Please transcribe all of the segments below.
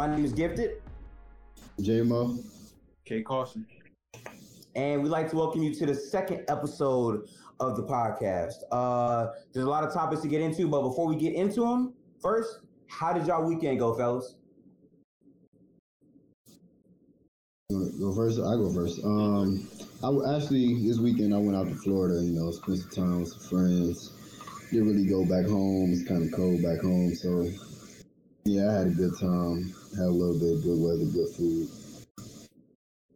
Space Creators podcast. My name is Gifted. JMO. K Kaution. And we'd like to welcome you to the second episode of the podcast. Uh, there's a lot of topics to get into, but before we get into them, first, how did y'all weekend go, fellas? Go first. I go first. Um, I actually this weekend I went out to Florida. You know, spent some time with some friends. Didn't really go back home. It's kind of cold back home, so yeah, I had a good time. Had a little bit of good weather, good food.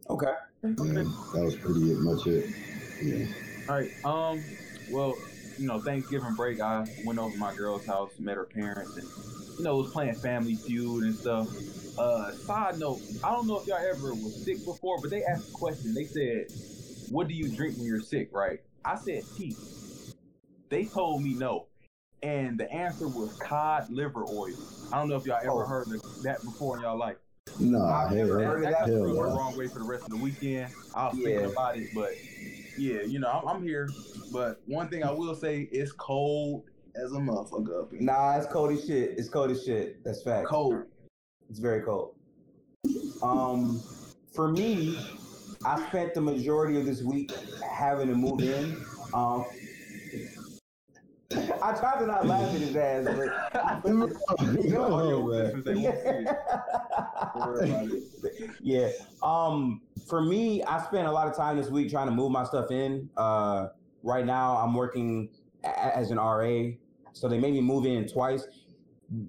Okay. That was pretty much it. Yeah. All right. Um. Well, you know, Thanksgiving break, I went over to my girl's house, met her parents, and you know, was playing Family Feud and stuff. Uh, side note, I don't know if y'all ever was sick before, but they asked a question. They said, "What do you drink when you're sick?" Right? I said tea. They told me no, and the answer was cod liver oil. I don't know if y'all ever Oh. heard of that before in y'all life. Nah, I've never heard that that hell the no. wrong way for the rest of the weekend. I was Yeah. thinking about it, but yeah, you know, I'm, I'm here. But one thing I will say, it's cold as a motherfucker up here. Nah, it's cold as shit. It's cold as shit. That's fact. Cold. It's very cold. Um, for me, I spent the majority of this week having to move in. Um, I tried to not laugh at his ass, but man. They won't see it. Don't worry about it. yeah. Um, for me, I spent a lot of time this week trying to move my stuff in. Uh, right now, I'm working a- as an RA, so they made me move in twice.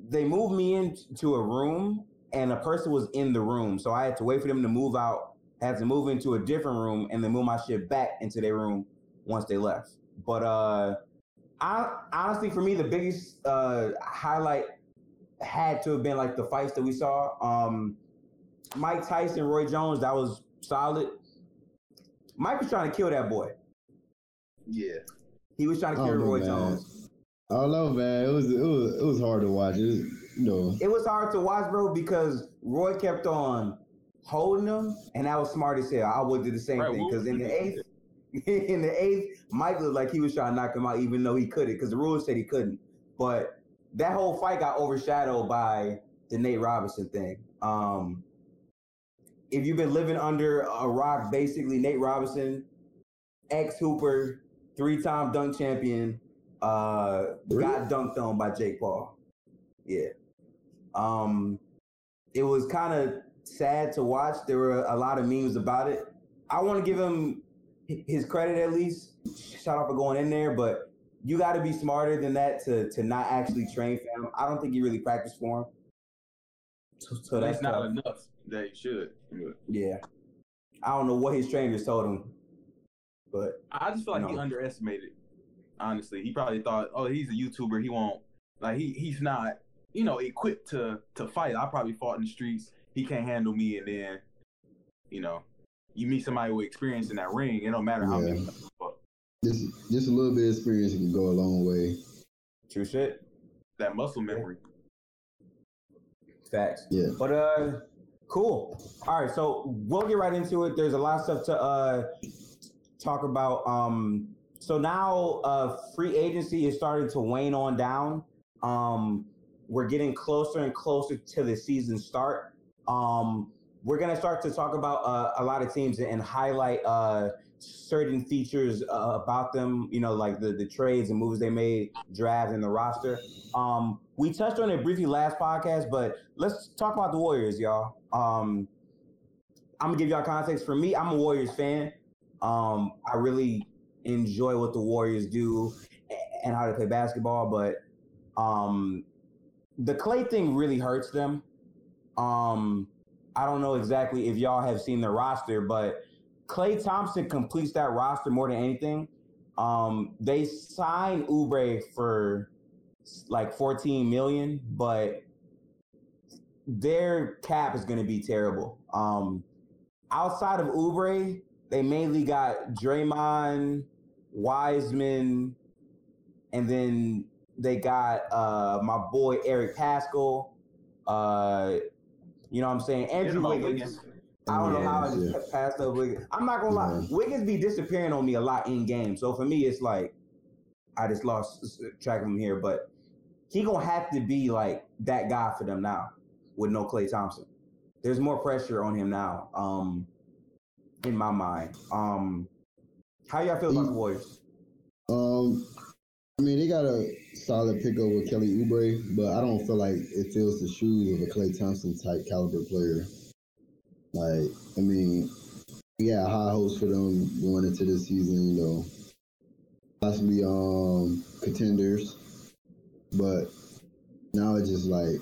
They moved me into a room, and a person was in the room, so I had to wait for them to move out. Had to move into a different room, and then move my shit back into their room once they left. But uh, I honestly, for me, the biggest uh, highlight had to have been like the fights that we saw. Um, Mike Tyson, Roy Jones, that was solid. Mike was trying to kill that boy. Yeah. He was trying to kill Roy man. Jones. I don't know, man. It was it was it was hard to watch. It was, you know, It was hard to watch, bro, because Roy kept on holding him, and I was smart as hell. I would do the same Right, thing because in the eighth, in the eighth, Mike looked like he was trying to knock him out, even though he couldn't, because the rules said he couldn't. But that whole fight got overshadowed by the Nate Robinson thing. Um, if you've been living under a rock, basically Nate Robinson, ex Hooper, three time dunk champion, uh, got dunked on by Jake Paul. Yeah. Um, it was kind of sad to watch. There were a lot of memes about it. I want to give him hi- his credit at least. Shout out for going in there, but you got to be smarter than that to to not actually train for him. I don't think he really practiced for him. So, so that's that's not tough. enough that he should. Yeah. I don't know what his trainers told him, but I just feel like he underestimated. Honestly, he probably thought, "Oh, he's a YouTuber. He won't like he he's not, you know, equipped to to fight. I probably fought in the streets. He can't handle me." And then, you know, you meet somebody with experience in that ring. It don't matter how Yeah. many. times just just a little bit of experience can go a long way. true shit. That muscle memory. Facts. Yeah. But uh cool. All right, so we'll get right into it. There's a lot of stuff to uh talk about. Um so now uh free agency is starting to wane on down. Um we're getting closer and closer to the season start. Um we're gonna start to talk about uh, a lot of teams and highlight uh certain features uh, about them, you know, like the the trades and moves they made, drafts and the roster. Um, we touched on it briefly last podcast, but let's talk about the Warriors, y'all. Um, I'm gonna give y'all context. For me, I'm a Warriors fan. Um, I really enjoy what the Warriors do and how they play basketball, but um, the Klay thing really hurts them. Um, I don't know exactly if y'all have seen the roster, but Klay Thompson completes that roster more than anything. Um, they signed Oubre for like 14 million, but their cap is going to be terrible. Um, outside of Oubre, they mainly got Draymond, Wiseman, and then they got uh, my boy Eric Paschall. Uh, you know what I'm saying? Andrew Wiggins. I don't know how I Yeah. just passed up Wiggins. I'm not gonna lie, Yeah. Wiggins be disappearing on me a lot in game. So for me, it's like I just lost track of him here, but he gonna have to be like that guy for them now. with no Klay Thompson. There's more pressure on him now, um, in my mind. Um, how y'all feel about the Warriors? Um, I mean, they got a solid pickup with Kelly Oubre, but I don't feel like it fills the shoes of a Klay Thompson type caliber player. Like, I mean, yeah, high hopes for them going into this season, you know, possibly um contenders, but now it's just like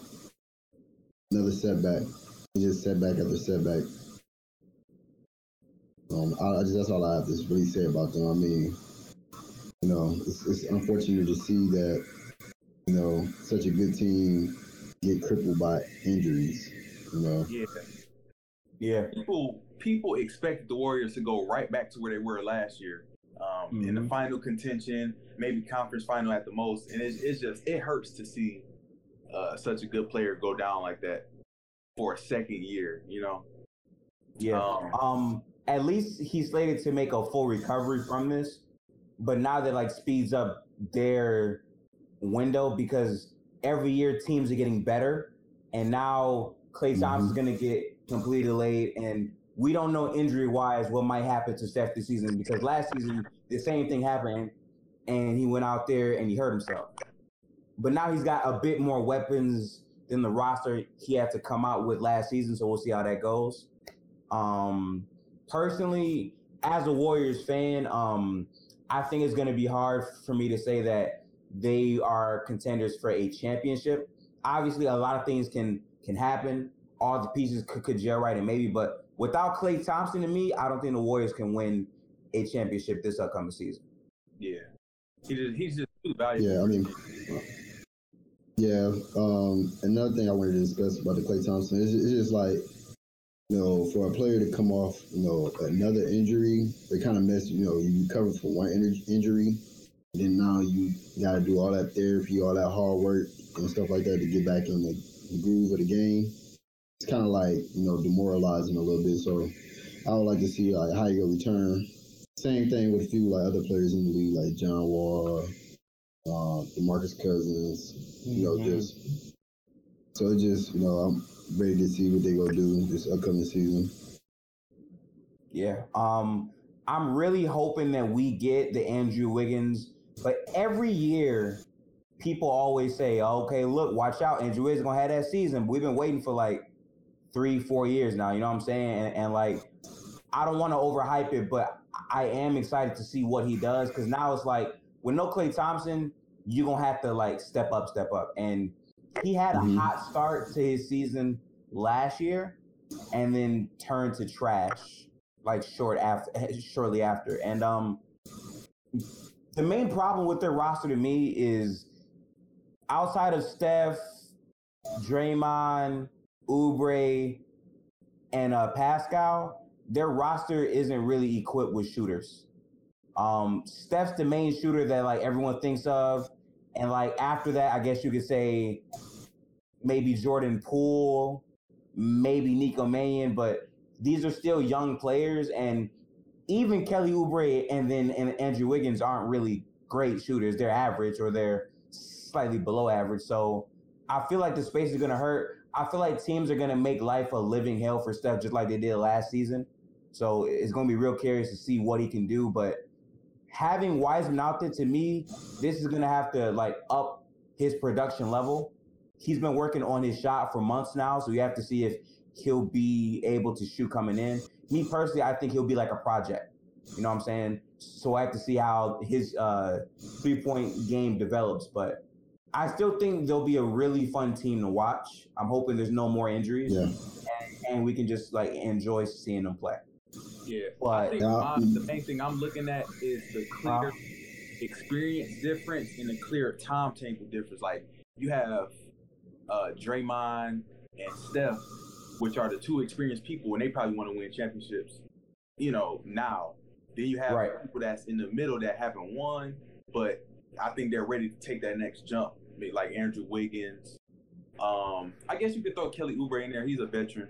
another setback. It's just setback after setback. Um, I, I just that's all I have to really say about them. I mean, you know, it's, it's unfortunate to see that you know such a good team get crippled by injuries. You know, Yeah. Yeah, People people expect the Warriors to go right back to where they were last year. Um, in the Mhm. final contention, maybe conference final at the most, and it's, it's just it hurts to see uh, such a good player go down like that for a second year. You know, yeah. Um, Um, at least he's slated to make a full recovery from this, but now that like speeds up their window because every year teams are getting better, and now Klay Thompson's gonna get completely delayed, and we don't know injury wise what might happen to Steph this season because last season the same thing happened, and he went out there and he hurt himself. But now he's got a bit more weapons than the roster he had to come out with last season, so we'll see how that goes. Um, personally, as a Warriors fan, um, I think it's going to be hard for me to say that they are contenders for a championship. Obviously, a lot of things can can happen. All the pieces could, could gel right, and maybe, but without Klay Thompson to me, I don't think the Warriors can win a championship this upcoming season. yeah, he just he's just too valuable. yeah. I mean, yeah. Um, another thing I wanted to discuss about the Klay Thompson is it's just like you know, for a player to come off, you know, another injury, they kind of mess, you know, you recover from one in- injury, and then now you got to do all that therapy, all that hard work and stuff like that to get back in the, the groove of the game. It's kind of like, you know, demoralizing a little bit. So I would like to see like how you return. Same thing with a few like other players in the league, like John Wall, uh, DeMarcus Cousins, you know, Mhm. just so it just, you know, I'm ready to see what they gonna do this upcoming season. Yeah. Um, I'm really hoping that we get the Andrew Wiggins, but every year people always say, okay, look, watch out, Andrew Wiggins gonna have that season. We've been waiting for like three, four years now, you know what I'm saying? And, and like I don't want to overhype it, but I am excited to see what he does because now it's like with no Klay Thompson, you're gonna have to like step up, step up. And he had a Mhm. hot start to his season last year and then turned to trash like short after shortly after. And um the main problem with their roster to me is outside of Steph, Draymond, Oubre, and uh, Paschall, their roster isn't really equipped with shooters. Um, Steph's the main shooter that like everyone thinks of, and like after that, I guess you could say maybe Jordan Poole, maybe Nico Mannion, but these are still young players, and even Kelly Oubre and then and Andrew Wiggins aren't really great shooters. They're average or they're slightly below average. So I feel like the space is gonna hurt. I feel like teams are gonna make life a living hell for Steph, just like they did last season. So it's gonna be real curious to see what he can do. But having Wiseman out there, to me, this is gonna have to like up his production level. He's been working on his shot for months now, so you have to see if he'll be able to shoot coming in. Me personally, I think he'll be like a project. You know what I'm saying? So I have to see how his uh, three point game develops. But I still think there'll be a really fun team to watch. I'm hoping there's no more injuries Yeah. and, and we can just like enjoy seeing them play. Yeah, I think Yeah. my, the main thing I'm looking at is the clear Uh. experience difference and the clear timetable difference. Like you have uh, Draymond and Steph, which are the two experienced people, and they probably want to win championships. You know now. Then you have Right. people that's in the middle that haven't won, but I think they're ready to take that next jump. Like Andrew Wiggins. Um, I guess you could throw Kelly Oubre in there. He's a veteran.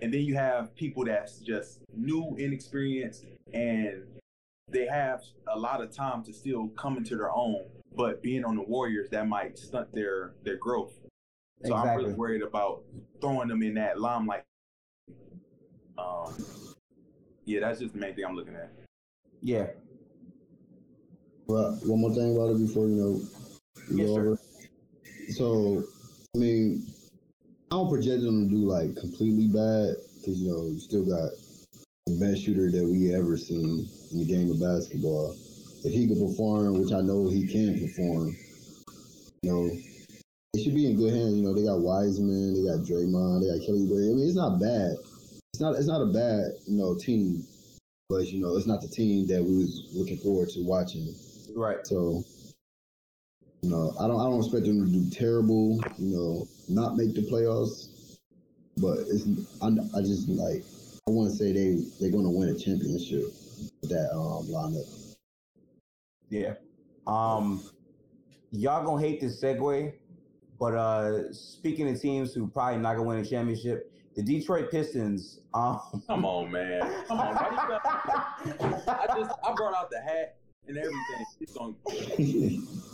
And then you have people that's just new, inexperienced, and they have a lot of time to still come into their own. But being on the Warriors, that might stunt their their growth. So I'm really worried about throwing them in that limelight. Um, yeah, that's just the main thing I'm looking at. Yeah. Well, one more thing about it before you know we Yes, go sir. over. So, I mean, I don't project them to do like completely bad because you know you still got the best shooter that we ever seen in the game of basketball. If he could perform, which I know he can perform, you know, it should be in good hands. You know, they got Wiseman, they got Draymond, they got Kelly. I mean, it's not bad. It's not. It's not a bad, you know, team. But you know, it's not the team that we was looking forward to watching. Right. So, you know, I don't I don't expect them to do terrible. You know, not make the playoffs. But it's I, I just like I want to say they they're going to win a championship with that um lineup. Yeah. Um, y'all gonna hate this segue, but uh, speaking of teams who probably not gonna win a championship, the Detroit Pistons. Um, Come on, man. Come on. Why you I just I brought out the hat and everything.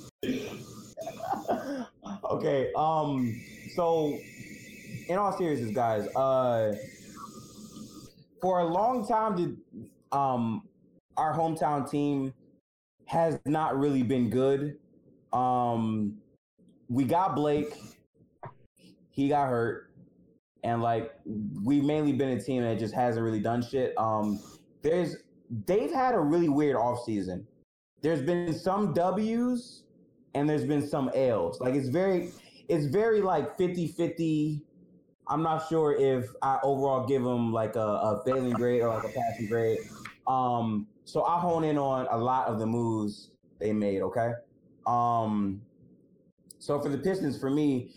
Okay. Um. So, in all seriousness, guys, uh, for a long time, the um, our hometown team has not really been good. Um, we got Blake. He got hurt, and like we've mainly been a team that just hasn't really done shit. Um, there's they've had a really weird offseason. There's been some W's and there's been some L's. Like it's very it's very like 50-50. I'm not sure if I overall give them like a, a failing grade or like a passing grade. Um, so I hone in on a lot of the moves they made, okay? Um so for the Pistons, for me,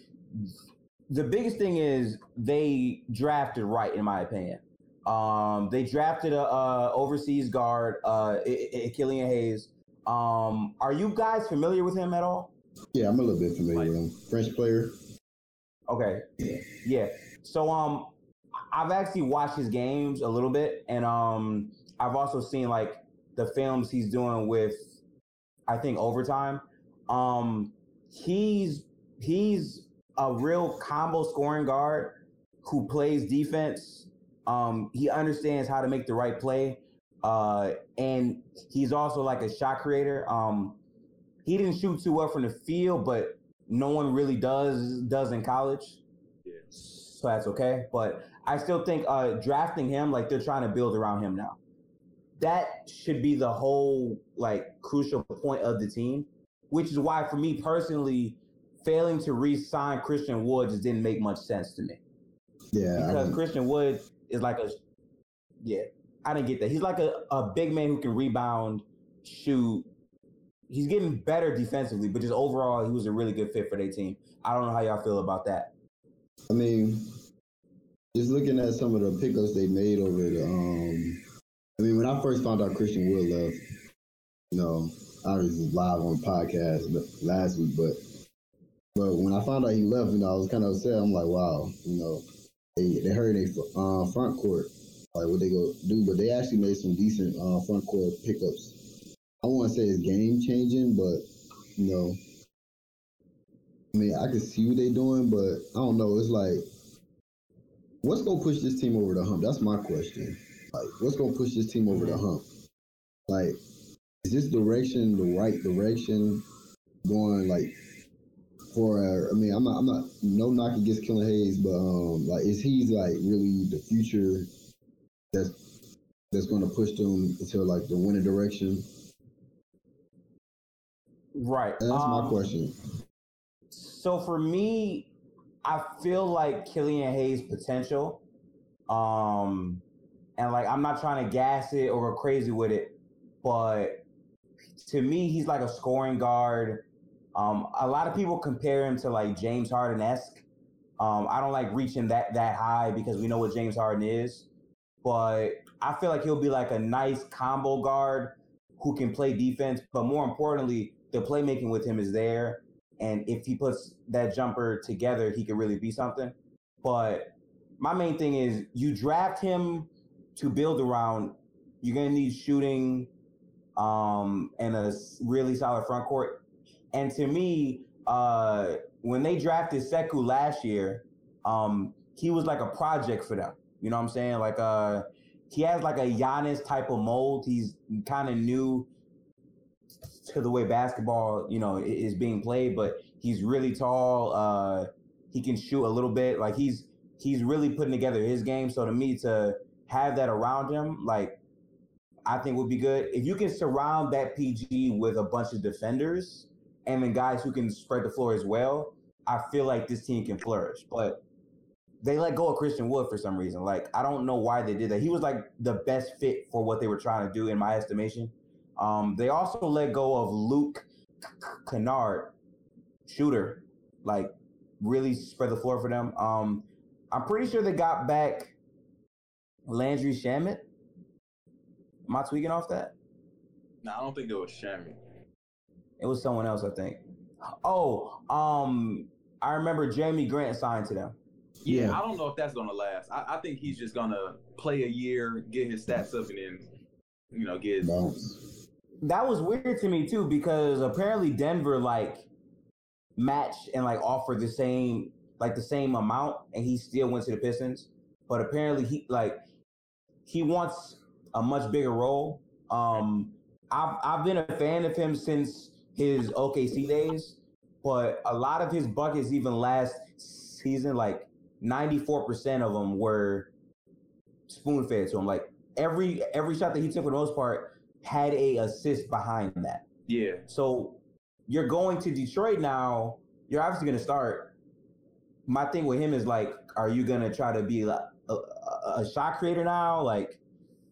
the biggest thing is they drafted right, in my opinion. Um, they drafted a, a overseas guard, uh, I- I- Killian Hayes. Um, are you guys familiar with him at all? yeah, I'm a little bit familiar with him. French player. Okay, yeah. So um, I've actually watched his games a little bit, and um, I've also seen like the films he's doing with, I think overtime. Um, he's he's a real combo scoring guard who plays defense. Um, he understands how to make the right play, uh, and he's also like a shot creator. Um, he didn't shoot too well from the field, but no one really does does in college Yeah. so that's okay. But I still think uh, drafting him, like they're trying to build around him now. That should be the whole like crucial point of the team, which is why for me personally, failing to re-sign Christian Wood just didn't make much sense to me Yeah, because don't- Christian Wood is like a yeah, I didn't get that. He's like a, a big man who can rebound, shoot. He's getting better defensively, but just overall, he was a really good fit for their team. I don't know how y'all feel about that. I mean, just looking at some of the pickups they made over the um I mean when I first found out Christian Wood left, you know, I was live on podcast last week, but but when I found out he left, you know, I was kind of upset. I'm like, wow, you know, they they hurt their uh, front court, like what they go do, but they actually made some decent uh, front court pickups. I want to say it's game changing, but you know, I mean, I can see what they're doing, but I don't know. It's like, what's gonna push this team over the hump? That's my question. Like, what's gonna push this team over the hump? Like, is this direction the right direction? Going like for I mean, I'm not, I'm not no knock against Killian Hayes, but um, like, is he like really the future that's that's gonna push them into like the winning direction? Right. That's my um, question. So for me, I feel like Killian Hayes' potential. Um, and like I'm not trying to gas it or go crazy with it, but to me, he's like a scoring guard. Um, a lot of people compare him to like James Harden esque. Um, I don't like reaching that that high because we know what James Harden is, but I feel like he'll be like a nice combo guard who can play defense. But more importantly, the playmaking with him is there, and if he puts that jumper together, he could really be something. But my main thing is you draft him to build around. You're gonna need shooting, um, and a really solid front court. And to me, uh, when they drafted Sekou last year, um, he was like a project for them. You know what I'm saying? Like uh he has like a Giannis type of mold. He's kind of new to the way basketball, you know, is being played, but he's really tall. Uh he can shoot a little bit. Like he's he's really putting together his game. So to me, to have that around him, like I think would be good. If you can surround that PG with a bunch of defenders and then guys who can spread the floor as well, I feel like this team can flourish. But they let go of Christian Wood for some reason. Like I don't know why they did that. He was like the best fit for what they were trying to do in my estimation. Um, they also let go of Luke Kennard, shooter, like really spread the floor for them. Um, I'm pretty sure they got back Landry Shamet. Am I tweaking off that? No, I don't think it was Shamet. It was someone else, I think. Oh, um, I remember Jerami Grant signed to them. Yeah, yeah. I don't know if that's gonna last. I, I, think he's just gonna play a year, get his stats up, and then you know get. His... That was weird to me too because apparently Denver like matched and like offered the same like the same amount, and he still went to the Pistons. But apparently he like he wants a much bigger role. Um, I've I've been a fan of him since his OKC days, but a lot of his buckets even last season like 94% of them were spoon fed to him. Like every every shot that he took for the most part had a assist behind that. Yeah. So you're going to Detroit now. You're obviously going to start. My thing with him is like, are you going to try to be like a, a, a shot creator now? Like,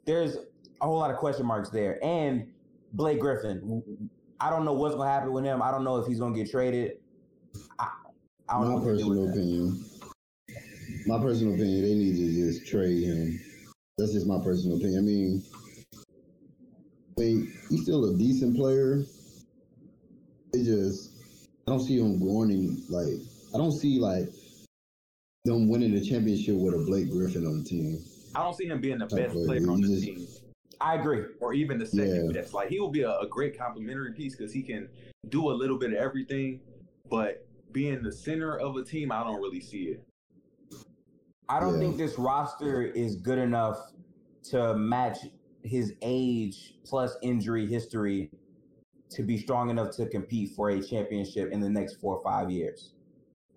there's a whole lot of question marks there. And Blake Griffin, I don't know what's going to happen with him. I don't know if he's going to get traded. I, I My personal opinion my personal opinion, they need to just trade him. That's just my personal opinion. I mean, I he's still a decent player. It just, I don't see him going like, I don't see like them winning the championship with a Blake Griffin on the team. I don't see him being the best player, player on the just, team. I agree. Or even the second yeah. best. Like he will be a, a great complementary piece because he can do a little bit of everything. But being the center of a team, I don't really see it. I don't yeah. think this roster is good enough to match his age plus injury history to be strong enough to compete for a championship in the next four or five years.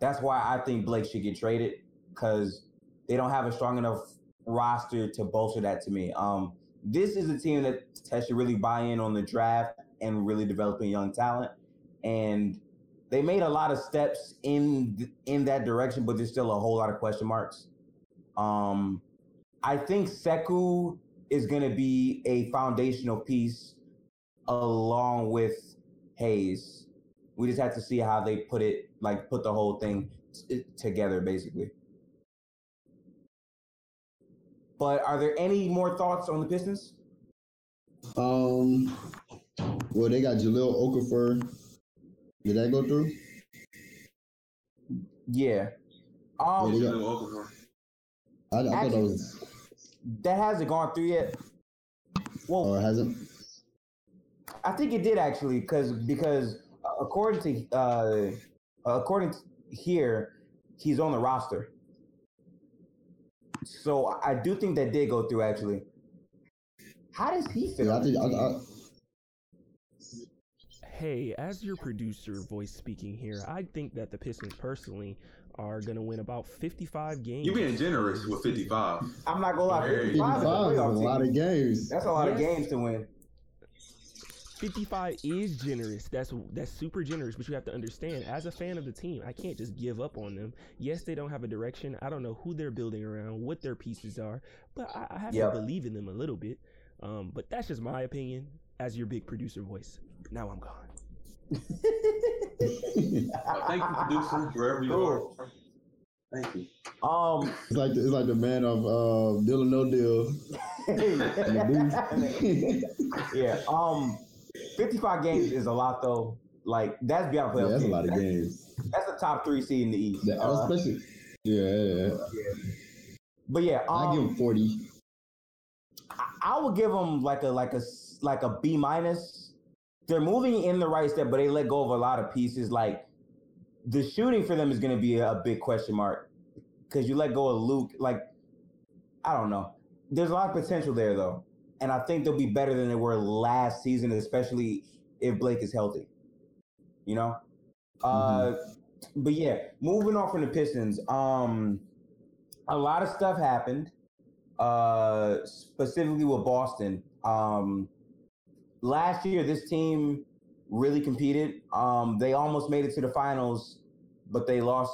That's why I think Blake should get traded because they don't have a strong enough roster to bolster that to me. Um, this is a team that, that should really buy in on the draft and really developing young talent. And they made a lot of steps in in that direction, but there's still a whole lot of question marks. Um, I think Sekou is going to be a foundational piece along with Hayes. We just have to see how they put it, like put the whole thing t- together, basically. But are there any more thoughts on the Pistons? Um, well, they got Jahlil Okafor. Did that go through? Yeah. Um, yeah, I, I Actually, thought that was that hasn't gone through yet. Well, or hasn't. I think it did actually, because because according to uh, according to here, he's on the roster. So I do think that did go through actually. How does he feel? Yeah, I think, I, I, hey, as your producer voice speaking here, I think that the Pistons personally are going to win about 55 games. You're being generous with 55. I'm not going to lie. 55, 55 is a lot of games. That's a lot yes. of games to win. 55 is generous. That's that's super generous, but you have to understand as a fan of the team, I can't just give up on them. Yes, they don't have a direction. I don't know who they're building around, what their pieces are, but I, I have yep. to believe in them a little bit. Um, but that's just my opinion as your big producer voice. Now I'm gone. Thank you, producer, wherever you are. Thank you. Um, it's like the, it's like the man of uh, Deal or No Deal. yeah. Um, fifty-five games is a lot though. Like that's beyond playoff. Yeah, that's games. a lot of games. That's the top three seed in the East. Yeah, uh, especially. Yeah, yeah, yeah. But yeah, um, I give him forty. I, I would give him like a like a like a B minus they're moving in the right step, but they let go of a lot of pieces. Like the shooting for them is going to be a, big question mark because you let go of Luke. Like, I don't know. There's a lot of potential there, though. And I think they'll be better than they were last season, especially if Blake is healthy. You know? Mm-hmm. Uh, but yeah, moving on from the Pistons, um, a lot of stuff happened, uh, specifically with Boston. Um, last year, this team really competed. Um, they almost made it to the finals, but they lost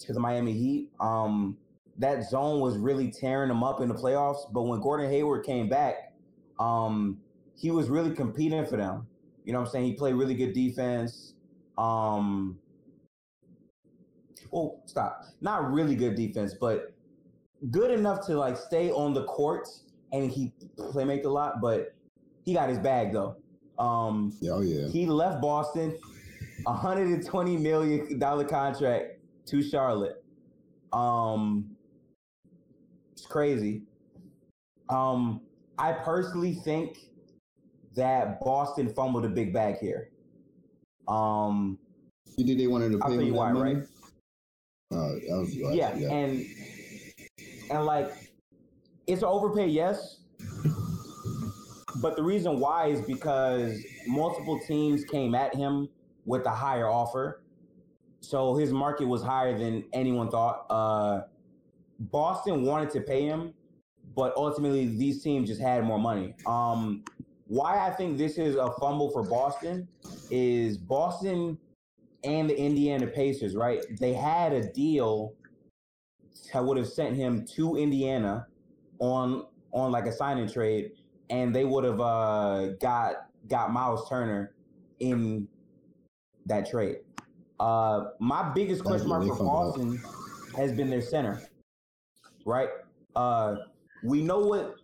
to the Miami Heat. Um, that zone was really tearing them up in the playoffs. But when Gordon Hayward came back, um, he was really competing for them. You know what I'm saying? He played really good defense. Um, well, stop. Not really good defense, but good enough to like stay on the court and he playmake a lot. But he got his bag though. Um, oh yeah. He left Boston, a hundred and twenty million dollar contract to Charlotte. Um, it's crazy. Um, I personally think that Boston fumbled a big bag here. Um, you think they wanted to pay I'll tell you why, money? right? Uh, yeah, yeah, and and like it's an overpay, yes. But the reason why is because multiple teams came at him with a higher offer. So his market was higher than anyone thought. Uh, Boston wanted to pay him, but ultimately these teams just had more money. Um, why I think this is a fumble for Boston is Boston and the Indiana Pacers, right? They had a deal that would have sent him to Indiana on on like a signing trade and they would have uh, got got Miles Turner in that trade. Uh, my biggest question mark for Boston has been their center, right? Uh, we know what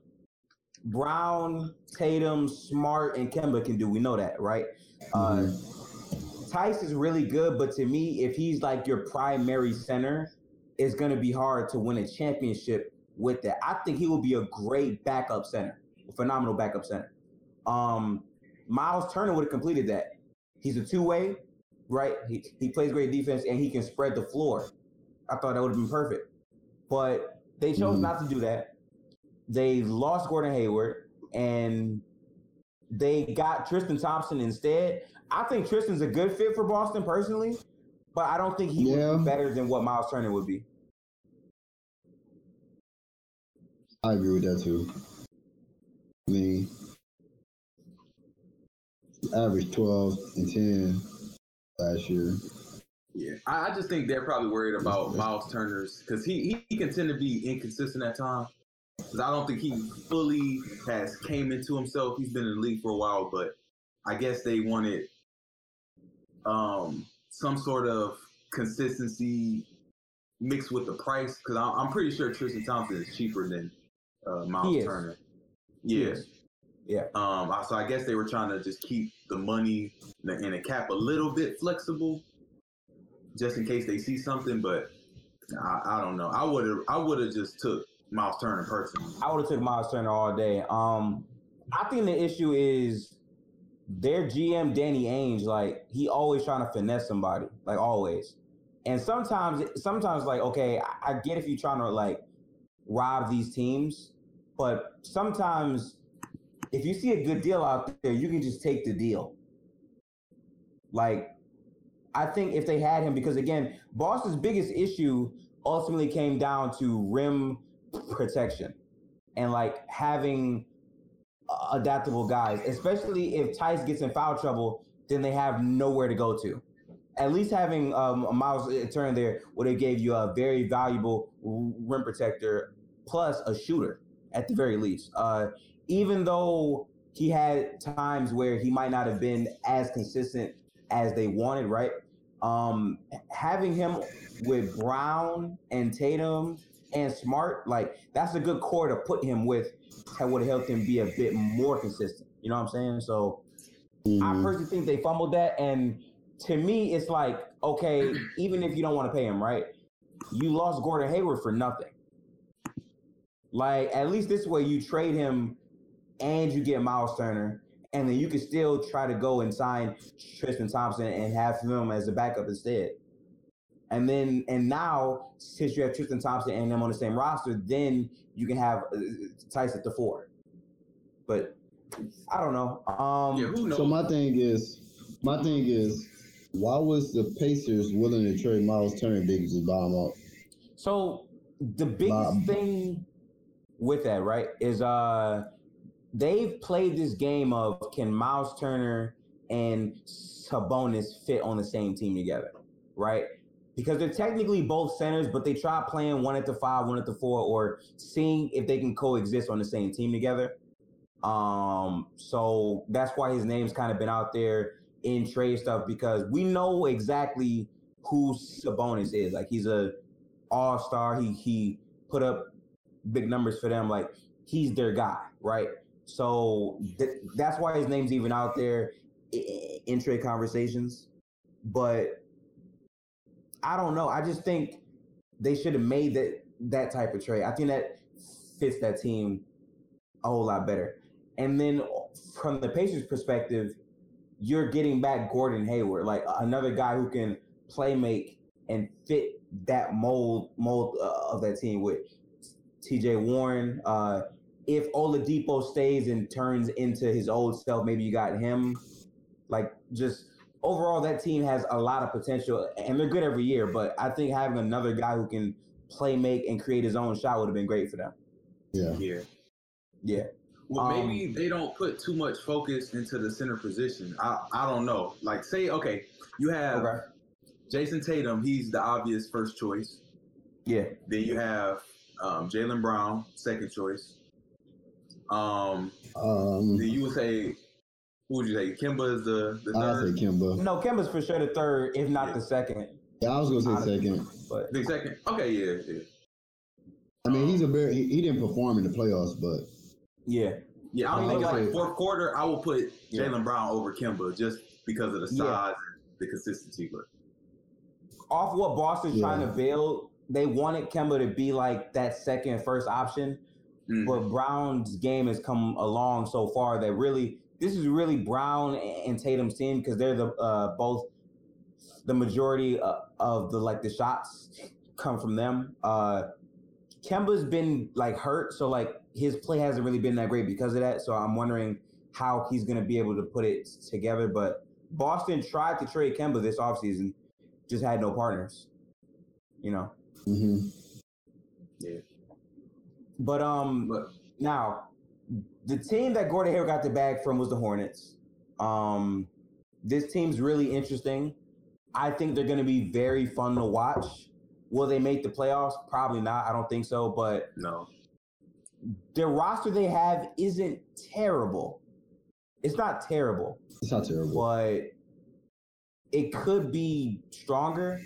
Brown, Tatum, Smart, and Kemba can do. We know that, right? Uh, mm-hmm. Theis is really good, but to me, if he's like your primary center, it's going to be hard to win a championship with that. I think he will be a great backup center phenomenal backup center. Um, Miles Turner would have completed that. He's a two way, right? He, he plays great defense and he can spread the floor. I thought that would have been perfect. But they chose mm-hmm. not to do that. They lost Gordon Hayward and they got Tristan Thompson instead. I think Tristan's a good fit for Boston personally, but I don't think he yeah. would be better than what Miles Turner would be. I agree with that too me. Average 12 and 10 last year. Yeah, I, I just think they're probably worried about Miles Turner's because he, he can tend to be inconsistent at times. Because I don't think he fully has came into himself. He's been in the league for a while, but I guess they wanted um, some sort of consistency mixed with the price. Because I'm pretty sure Tristan Thompson is cheaper than uh, Miles Turner. Yeah. Yeah. Um. So I guess they were trying to just keep the money and the cap a little bit flexible, just in case they see something. But I, I don't know. I would have. I would have just took Miles Turner personally. I would have took Miles Turner all day. Um. I think the issue is their GM Danny Ainge. Like he always trying to finesse somebody. Like always. And sometimes, sometimes like okay, I, I get if you're trying to like rob these teams but sometimes, if you see a good deal out there, you can just take the deal. Like, I think if they had him, because again, Boston's biggest issue ultimately came down to rim protection and like having adaptable guys, especially if Theis gets in foul trouble, then they have nowhere to go to. At least having um, a Miles Turner there would have gave you a very valuable rim protector plus a shooter at the very least. Uh, even though he had times where he might not have been as consistent as they wanted, right? Um, having him with Brown and Tatum and Smart, like that's a good core to put him with that would have helped him be a bit more consistent. You know what I'm saying? So mm-hmm. I personally think they fumbled that. And to me, it's like, okay, even if you don't want to pay him, right? You lost Gordon Hayward for nothing. Like at least this way you trade him and you get Miles Turner, and then you can still try to go and sign Tristan Thompson and have him as a backup instead. And then and now since you have Tristan Thompson and them on the same roster, then you can have uh, Theis at the four. But I don't know. Um, Yeah, who knows? So my thing is, my thing is, why was the Pacers willing to trade Miles Turner? They could just buy him out. So the biggest Bob. thing with that, right, is uh they've played this game of can Miles Turner and Sabonis fit on the same team together, right? Because they're technically both centers, but they try playing one at the five, one at the four, or seeing if they can coexist on the same team together. Um, so that's why his name's kind of been out there in trade stuff because we know exactly who Sabonis is. Like he's a all star. He he put up big numbers for them. Like he's their guy, right? So th- that's why his name's even out there in trade conversations. But I don't know. I just think they should have made that that type of trade. I think that fits that team a whole lot better. And then from the Pacers' perspective, you're getting back Gordon Hayward, like another guy who can play make and fit that mold mold uh, of that team with T.J. Warren. Uh, if Oladipo stays and turns into his old self, maybe you got him. Like just overall, that team has a lot of potential, and they're good every year. But I think having another guy who can play make and create his own shot would have been great for them. Yeah. yeah. Yeah. Well, Um, maybe they don't put too much focus into the center position. I I don't know. Like, say, okay, you have Okay. Jayson Tatum. He's the obvious first choice. Yeah. Then you have um, Jaylen Brown, second choice. Um, Um, then you would say, who would you say? Kemba is the the I'll third. say Kemba. No, Kemba's for sure the third, if not the second. Yeah, I was gonna say Honestly. second. But The second. Okay, yeah, yeah. I mean, he's a very he, he didn't perform in the playoffs, but yeah, Yeah, I I don't think like say- fourth quarter. I will put Yeah. Jaylen Brown over Kemba just because of the size, Yeah. and the consistency. But off what Boston's Yeah. trying to build, they wanted Kemba to be like that second, first option. mm, But Brown's game has come along so far that really, this is really Brown and Tatum's team because they're the uh, both the majority of, of the like the shots come from them. Uh, Kemba's been like hurt, so like his play hasn't really been that great because of that. So I'm wondering how he's gonna be able to put it together. But Boston tried to trade Kemba this offseason, just had no partners. You know. Hmm Yeah. But um but Now, the team that Gordon Hayward got the bag from was the Hornets. Um, this team's really interesting. I think they're going to be very fun to watch. Will they make the playoffs? Probably not. I don't think so. But no, the roster they have isn't terrible. It's not terrible, it's not terrible. but it could be stronger.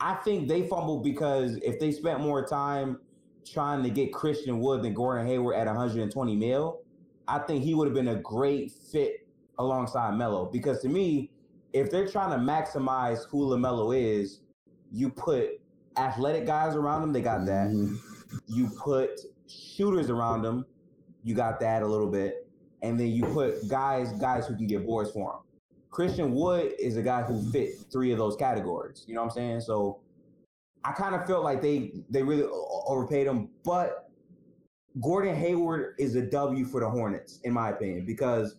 I think they fumbled because if they spent more time trying to get Christian Wood than Gordon Hayward at 120 mil, I think he would have been a great fit alongside Melo. Because to me, if they're trying to maximize who LaMelo is, you put athletic guys around him, they got that. Mhm. You put shooters around him, you got that a little bit. And then you put guys, guys who can get boards for him. Christian Wood is a guy who fit three of those categories. You know what I'm saying? So I kind of felt like they they really overpaid him, but Gordon Hayward is a W for the Hornets, in my opinion, because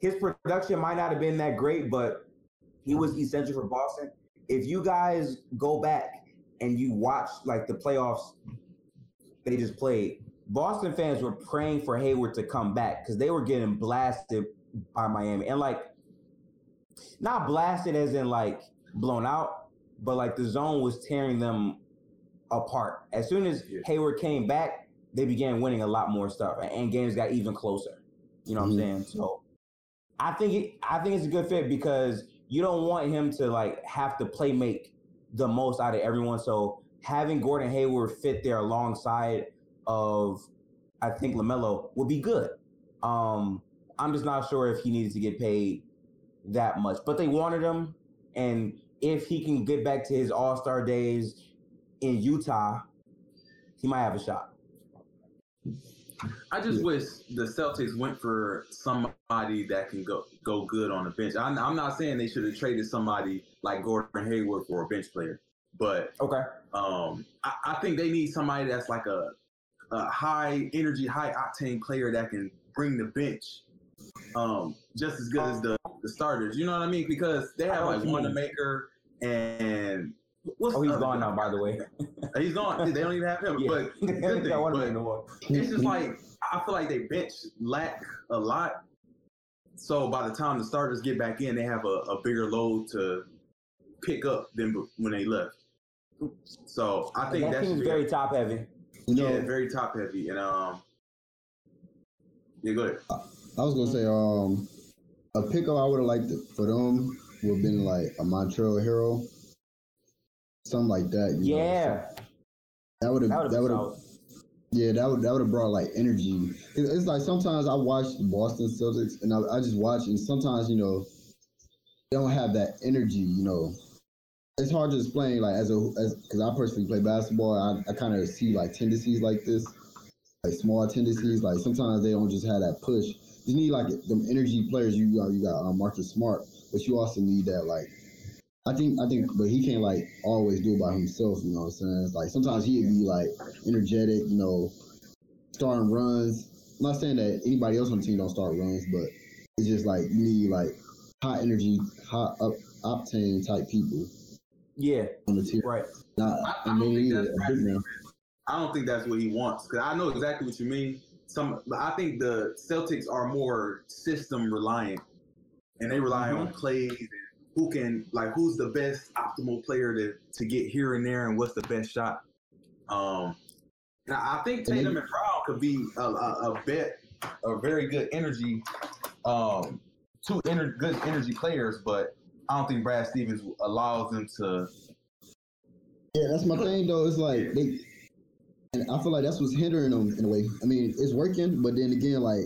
his production might not have been that great, but he was essential for Boston. If you guys go back and you watch like the playoffs they just played, Boston fans were praying for Hayward to come back because they were getting blasted by Miami. And like not blasted as in like blown out, but like the zone was tearing them apart. As soon as Yeah. Hayward came back, they began winning a lot more stuff, and games got even closer. You know what Mhm. I'm saying? So I think it, I think it's a good fit because you don't want him to like have to play make the most out of everyone. So having Gordon Hayward fit there alongside of I think Lamelo would be good. Um, I'm just not sure if he needed to get paid that much, but they wanted him, and if he can get back to his All Star days in Utah, he might have a shot. I just wish the Celtics went for somebody that can go go good on the bench. I'm, I'm not saying they should have traded somebody like Gordon Hayward for a bench player. but Okay. um, I, I think they need somebody that's like a, a high energy, high octane player that can bring the bench um, just as good as the, the starters. You know what I mean? Because they have like what you mean. Wanamaker and what's Oh, the he's other gone guy? now, by the way. He's gone. They don't even have him. Yeah. But good thing, don't want to but no more. it's just like I feel like they bench lack a lot. So by the time the starters get back in, they have a, a bigger load to pick up than when they left. So I think that that should team's very top heavy. You know, yeah, very top heavy. And um, yeah, go ahead. I was gonna say, um, a pickup I would have liked for them would have been like a Montrezl Harrell, something like that. you know, Yeah, that would have that would have yeah that would that would have brought like energy. It- It's like sometimes I watch the Boston Celtics and I, I just watch and sometimes you know they don't have that energy. You know, it's hard to explain like as a as because I personally play basketball. I, I kind of see like tendencies like this, like small tendencies. Like sometimes they don't just have that push. You need like them energy players. You got you got uh, Marcus Smart, but you also need that like. I think I think, but he can't like always do it by himself. You know what I'm saying? It's like sometimes he'd be like energetic. You know, starting runs. I'm not saying that anybody else on the team don't start runs, but it's just like you need like high energy, high up octane type people Yeah, on the team. right. Not, I- I and they don't think that's a big man. I don't think that's what he wants because I know exactly what you mean. Some, I think the Celtics are more system reliant, and they rely on plays and who can like who's the best optimal player to to get here and there and what's the best shot. Um, I think Tatum and Brown could be a, a, a bet, a very good energy, um, two ener- good energy players, but I don't think Brad Stevens allows them to. Yeah, that's my thing though. It's like they, and I feel like that's what's hindering them in a way. I mean, it's working, but then again, like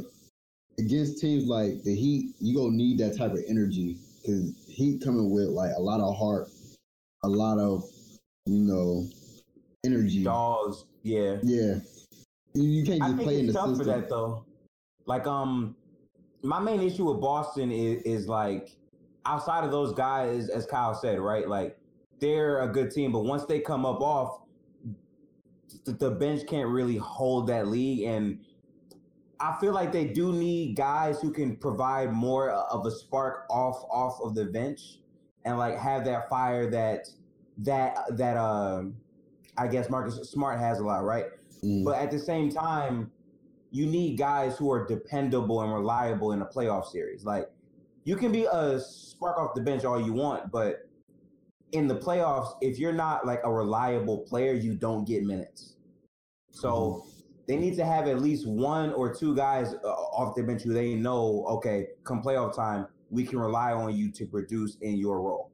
against teams like the Heat, you gonna need that type of energy because Heat coming with like a lot of heart, a lot of you know energy. Dogs. Yeah. Yeah, you, can't just play in the tough system. for that though. Like, um, my main issue with Boston is, is like outside of those guys, as Kyle said, right? Like, they're a good team, but once they come up off, the, the bench can't really hold that league, and I feel like they do need guys who can provide more of a spark off off of the bench, and like have that fire that that that um, I guess Marcus Smart has a lot, right? Mm. But at the same time, you need guys who are dependable and reliable in a playoff series. Like you can be a spark off the bench all you want, but in the playoffs, if you're not like a reliable player, you don't get minutes. So they need to have at least one or two guys uh, off the bench who they know, okay, come playoff time, we can rely on you to produce in your role.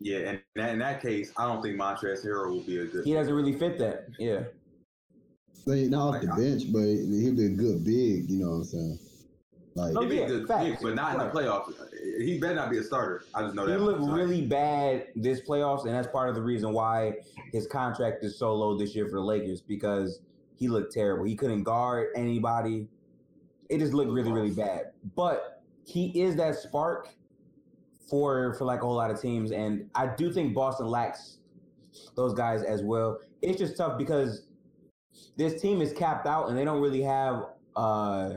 Yeah, and in that, in that case, I don't think Montrezl Harrell will be a good. He doesn't really fit that. Yeah. Like, not off the bench, but he'll be a good big. You know what I'm saying? Like, No, He'd be yeah, a good facts. pick, but not in the playoffs. He better not be a starter. I just know He that. He looked really bad this playoffs, and that's part of the reason why his contract is so low this year for the Lakers because he looked terrible. He couldn't guard anybody. It just looked really, really bad. But he is that spark for for like a whole lot of teams, and I do think Boston lacks those guys as well. It's just tough because this team is capped out, and they don't really have uh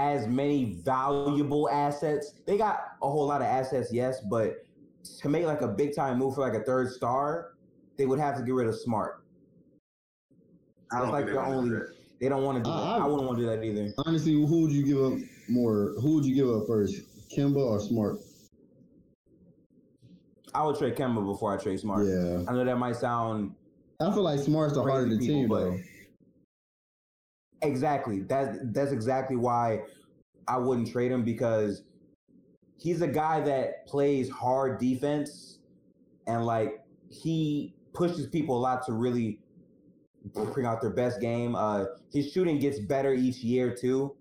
as many valuable assets. They got a whole lot of assets, yes, but to make like a big time move for like a third star, they would have to get rid of Smart. I don't That's like the only. They don't want to do I- that. I- I wouldn't want to do that either. honestly, who would you give up more? Who would you give up first, Kemba or Smart? I would trade Kemba before I trade Smart. Yeah, I know that might sound I feel like Smart's the heart of the team, but though. Exactly that's that's exactly why I wouldn't trade him because he's a guy that plays hard defense and like he pushes people a lot to really bring out their best game. Uh, his shooting gets better each year too,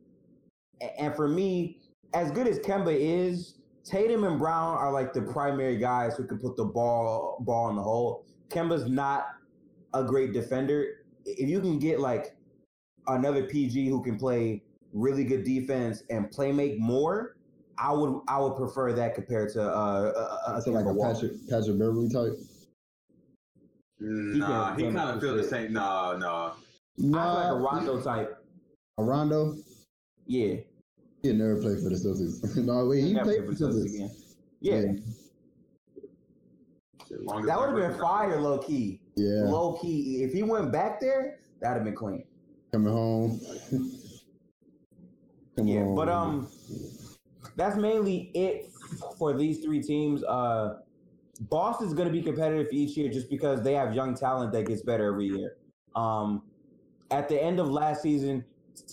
and for me, as good as Kemba is, Tatum and Brown are like the primary guys who can put the ball ball in the hole. Kemba's not a great defender. If you can get like another PG who can play really good defense and play make more, I would I would prefer that compared to uh, a, a, So like a Patrick Patrick Beverley type. Nah, he can't kind of feel the shit. same. Nah, nah. I feel like a Rondo type. a Rondo. Yeah. He never played for the Celtics. no, wait, he Never played play for the Celtics Celtics. again. Yeah, Shit, long as that would have been fire, low key. Yeah, Low key. If he went back there, that'd have been clean. Coming home. Yeah, but um, that's mainly it for these three teams. Uh, Boston's going to be competitive each year just because they have young talent that gets better every year. Um, at the end of last season,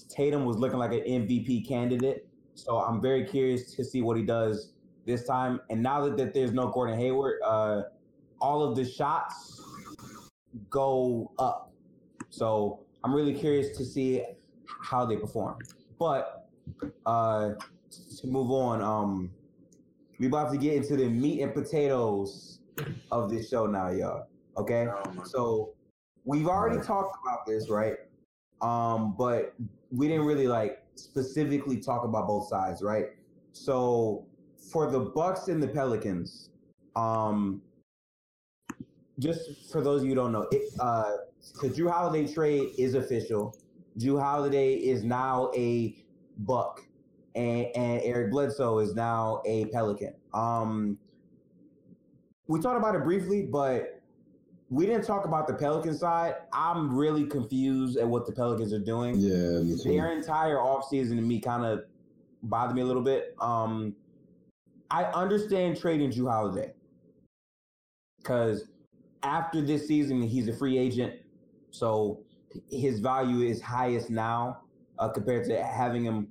Tatum was looking like an MVP candidate, so I'm very curious to see what he does this time. And now that, that there's no Gordon Hayward, uh, all of the shots go up. So I'm really curious to see how they perform. But uh, to move on, um, we about to get into the meat and potatoes of this show now, y'all. Okay, Oh, so we've already talked about this, right? Um, but we didn't really like specifically talk about both sides, right? So for the Bucks and the Pelicans, um, just for those of you who don't know, it, uh, the Jrue Holiday trade is official. Jrue Holiday is now a Buck, and, and Eric Bledsoe is now a Pelican. Um, we talked about it briefly, but we didn't talk about the Pelican side. I'm really confused at what the Pelicans are doing yeah, their entire offseason to me kind of bothered me a little bit. Um, I understand trading Jrue Holiday because after this season, he's a free agent, so his value is highest now uh, compared to having him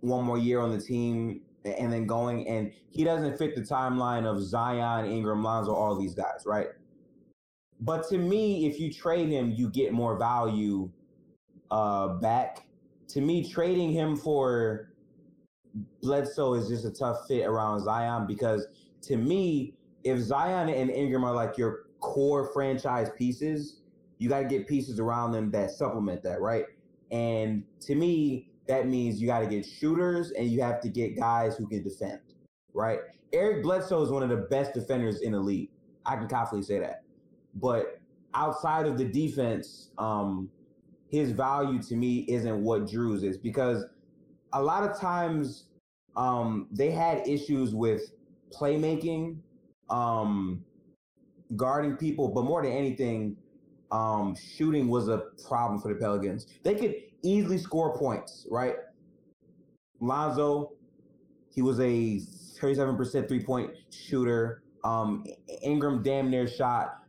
one more year on the team and then going. And he doesn't fit the timeline of Zion, Ingram, Lonzo, all these guys, right? But to me, if you trade him, you get more value uh, back. To me, trading him for Bledsoe is just a tough fit around Zion because to me, if Zion and Ingram are like your core franchise pieces, you got to get pieces around them that supplement that, right? And to me, that means you got to get shooters and you have to get guys who can defend, right? Eric Bledsoe is one of the best defenders in the league. I can confidently say that. But outside of the defense, um, his value to me isn't what Jrue's is because a lot of times um, they had issues with playmaking, um, guarding people, but more than anything, um, shooting was a problem for the Pelicans. They could easily score points, right? Lonzo, he was a 37% three point shooter. Um, Ingram damn near shot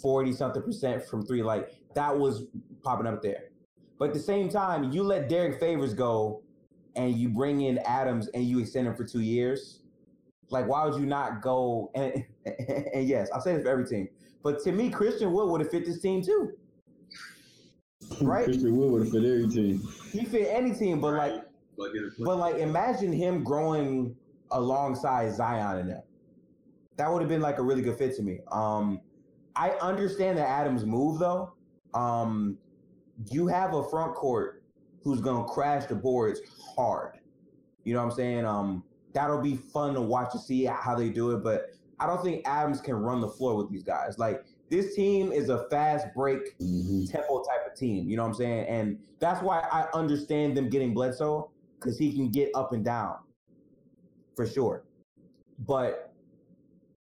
40 something percent from three. Like that was popping up there. But at the same time, you let Derrick Favors go and you bring in Adams and you extend him for two years. Like, why would you not go? And, and yes, I'll say this for every team. But to me, Christian Wood would have fit this team too. right? Christian Wood would have fit every team. He fit any team, but like, Like, in a- but like, imagine him growing alongside Zion in there. That would have been like a really good fit to me. Um, I understand the Adams move though. Um, you have a front court who's gonna crash the boards hard. You know what I'm saying? Um, that'll be fun to watch to see how they do it. But I don't think Adams can run the floor with these guys. Like this team is a fast break hmm tempo type of team. You know what I'm saying? And that's why I understand them getting Bledsoe because he can get up and down for sure. But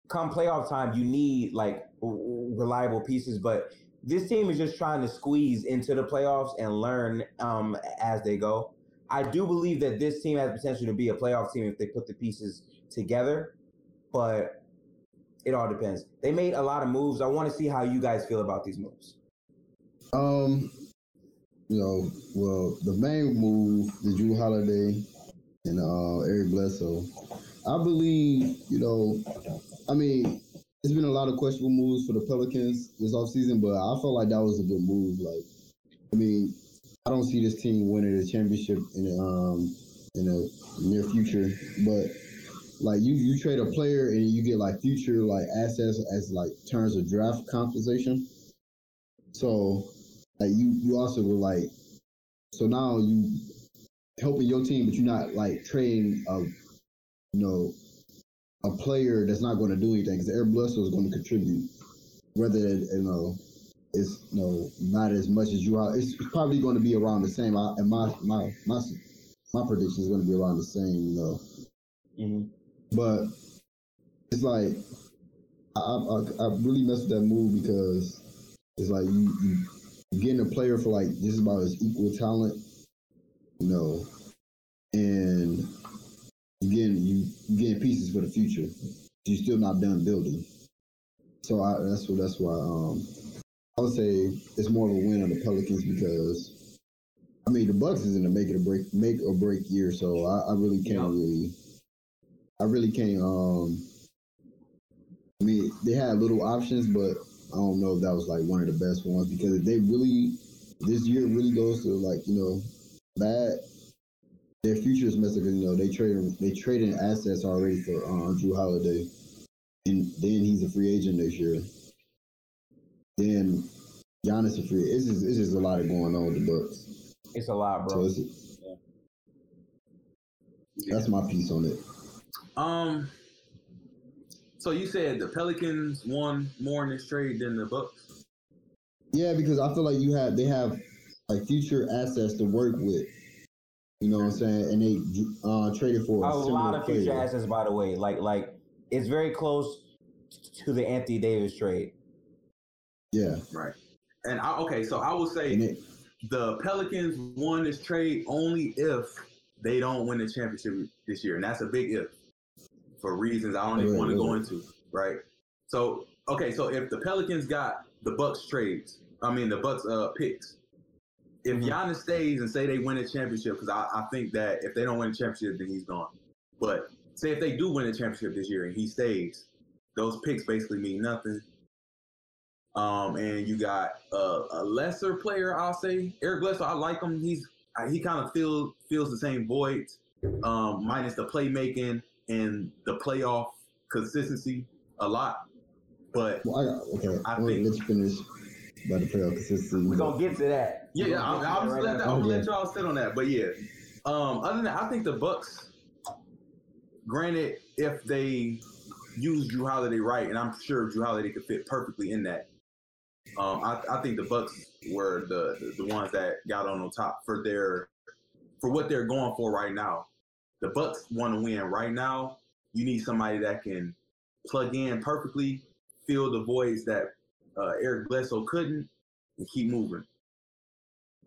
come playoff time, you need like reliable pieces. But this team is just trying to squeeze into the playoffs and learn um, as they go. I do believe that this team has potential to be a playoff team if they put the pieces together, but it all depends. They made a lot of moves. I want to see how you guys feel about these moves. Um, you know, well, the main move, the Jrue Holiday and uh, Eric Bledsoe, I believe, you know, I mean, it's been a lot of questionable moves for the Pelicans this offseason, but I felt like that was a good move. Like, I mean, I don't see this team winning a championship in um in the near future, but like you you trade a player and you get like future like assets as like terms of draft compensation. So like you you also were like so now you helping your team, but you're not like trading a you know, a player that's not going to do anything because Eric Bledsoe is going to contribute, whether you know it's you know not as much as you are. It's probably going to be around the same. I, and my my my my prediction is going to be around the same. You know, Mm-hmm. but it's like I, I, I really messed with that move because it's like you, you getting a player for like just about his equal talent, you know, and you getting you you getting pieces for the future. You're still not done building. So I, that's what that's why um I would say it's more of a win on the Pelicans because I mean the Bucks is in a make it or break make or break year, so I, I really can't Yep. really I really can't um I mean they had little options but I don't know if that was like one of the best ones because if they really this year really goes to like, you know, bad their future is messed up you know, they traded they traded assets already for uh, Jrue Holiday. And then he's a free agent this year. Then Giannis is free it's just it's just a lot of going on with the Bucks. It's a lot, So bro. it's, that's my piece on it. Um. So you said the Pelicans won more in this trade than the Bucks. Yeah, because I feel like you have they have like future assets to work with. You know what I'm saying? And they uh, traded for a, A lot of future player. assets, by the way. Like like it's very close to the Anthony Davis trade. Yeah, Right. And I, okay, so I will say it, the Pelicans won this trade only if they don't win the championship this year, and that's a big if for reasons I don't even Right, want to go into. Right. So okay, so if the Pelicans got the Bucks trades, I mean the Bucks uh picks. If Mhm. Giannis stays and say they win a championship, because I, I think that if they don't win a championship, then he's gone. But say if they do win a championship this year and he stays, those picks basically mean nothing. Um, and you got uh, a lesser player, I'll say Eric Bledsoe. I like him. He's he kind of feels feels the same void, um, minus the playmaking and the playoff consistency a lot. But well, I got, okay, I I'm think- let you finish about the playoff consistency. We're gonna get to that. yeah, yeah, I'll, get to I'll that just right let, after. that, I'm gonna let y'all sit on that. But yeah, um, other than that, I think the Bucks. Granted, if they use Jrue Holiday right, and I'm sure Jrue Holiday could fit perfectly in that. Um, I, I think the Bucks were the, the ones that got on the top for their for what they're going for right now. The Bucks want to win right now. You need somebody that can plug in perfectly, fill the voids that uh, Eric Bledsoe couldn't, and keep moving.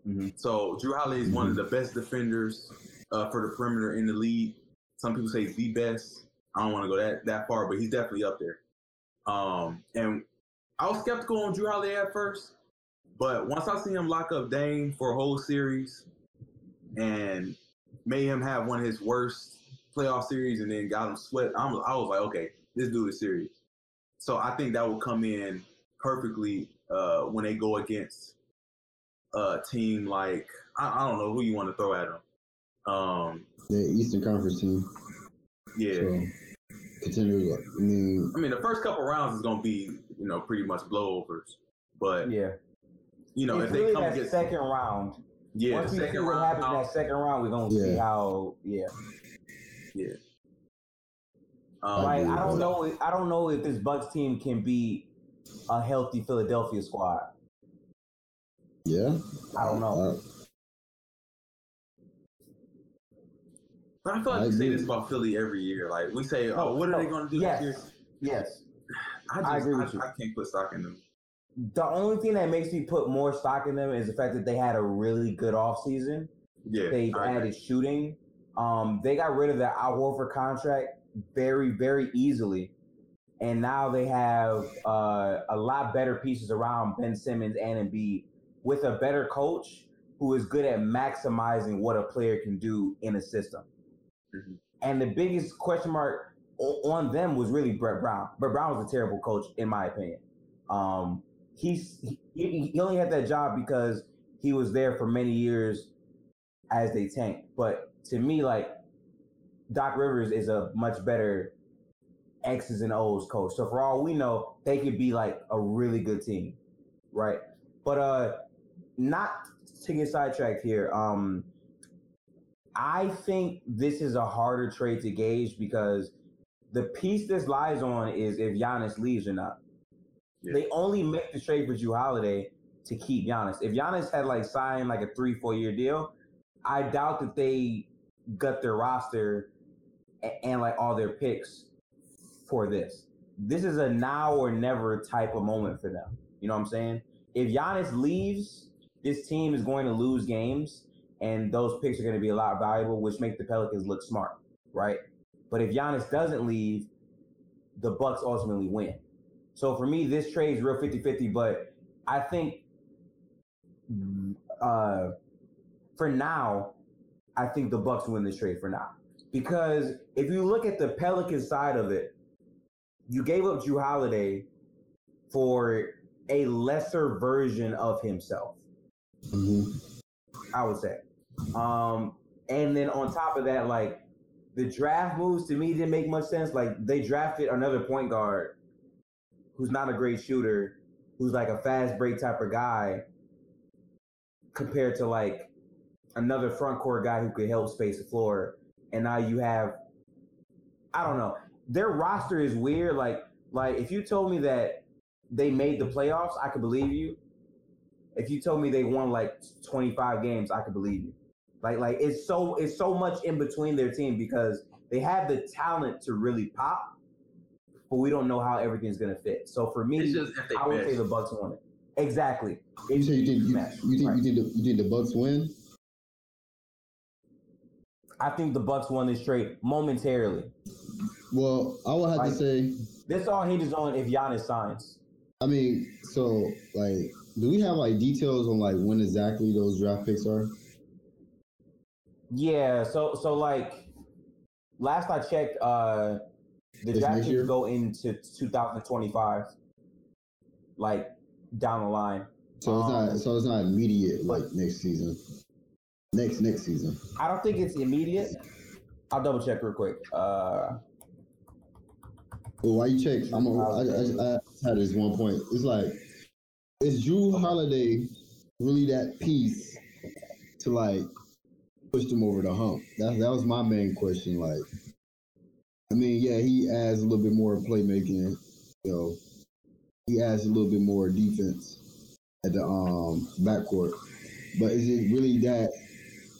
Mhm. So Jrue Holiday is one of the best defenders uh, for the perimeter in the league. Some people say the best. I don't want to go that that far, but he's definitely up there. Um, and I was skeptical on Jrue Holiday at first, but once I see him lock up Dame for a whole series and made him have one of his worst playoff series and then got him sweat, I'm, I was like, okay, this dude is serious. So I think that will come in perfectly uh, when they go against a team like I, I don't know who you want to throw at them. Um, the Eastern Conference team. yeah, So contenders. I mean, I mean the first couple rounds is gonna be you know pretty much blowovers, but Yeah. you know it's if they come that against second round. yeah Once we see second what round, happens in that second round, we're gonna see Yeah. how. Yeah. um, like agree I don't know. I don't know if this Bucks team can be a healthy Philadelphia squad. yeah. I don't know. Uh, But I feel like I we say this about Philly every year. Like we say, oh, what are they going to do yes. this year? Yes. I just, I I, agree with you. I can't put stock in them. The only thing that makes me put more stock in them is the fact that they had a really good offseason. Yeah, I agree. added shooting. Um, they got rid of their Al Horford contract very, very easily. And now they have uh, a lot better pieces around Ben Simmons and Embiid with a better coach who is good at maximizing what a player can do in a system. Mhm. And the biggest question mark on them was really Brett Brown. Brett Brown was a terrible coach, in my opinion. Um, he's he, he only had that job because he was there for many years as they tanked. But to me, like Doc Rivers is a much better X's and O's coach. So for all we know, they could be like a really good team, right? But uh, not to get sidetracked here. Um, I think this is a harder trade to gauge because the piece this lies on is if Giannis leaves or not. Yeah. They only make the trade for Jrue Holiday to keep Giannis. If Giannis had like signed like a three, four year deal, I doubt that they gut their roster and, and like all their picks for this. This is a now or never type of moment for them. You know what I'm saying? If Giannis leaves, this team is going to lose games, and those picks are going to be a lot valuable, which make the Pelicans look smart, right? But if Giannis doesn't leave, the Bucks ultimately win. So for me, this trade is real 50-50, but I think uh, for now, I think the Bucks win this trade for now. Because if you look at the Pelican side of it, you gave up Jrue Holiday for a lesser version of himself. Mm-hmm. I would say. Um, and then on top of that, like the draft moves to me didn't make much sense. Like they drafted another point guard who's not a great shooter, who's like a fast break type of guy, compared to like another front court guy who could help space the floor. And now you have, I don't know, their roster is weird. Like, like if you told me that they made the playoffs, I could believe you. If you told me they won like 25 games, I could believe you. Like, like it's so it's so much in between their team because they have the talent to really pop, but we don't know how everything's gonna fit. So for me, I would say the Bucks won it. Exactly. You say you think you, you think right. you think the, you think the Bucks win? I think the Bucks won this trade momentarily. Well, I would have like, to say this all hinges on if Giannis signs. I mean, so like, do we have like details on like when exactly those draft picks are? Yeah. So so like, last I checked, uh, the draft picks go into 2025. Like down the line. So it's um, not so it's not immediate like next season. Next next season. I don't think it's immediate. I'll double check real quick. Uh well, why you check? I'm a, I, I, I had this one point. It's like, is Jrue Holiday really that piece to like push him over the hump? That that was my main question. Like, I mean, yeah, he adds a little bit more playmaking, you know, he adds a little bit more defense at the um backcourt. But is it really that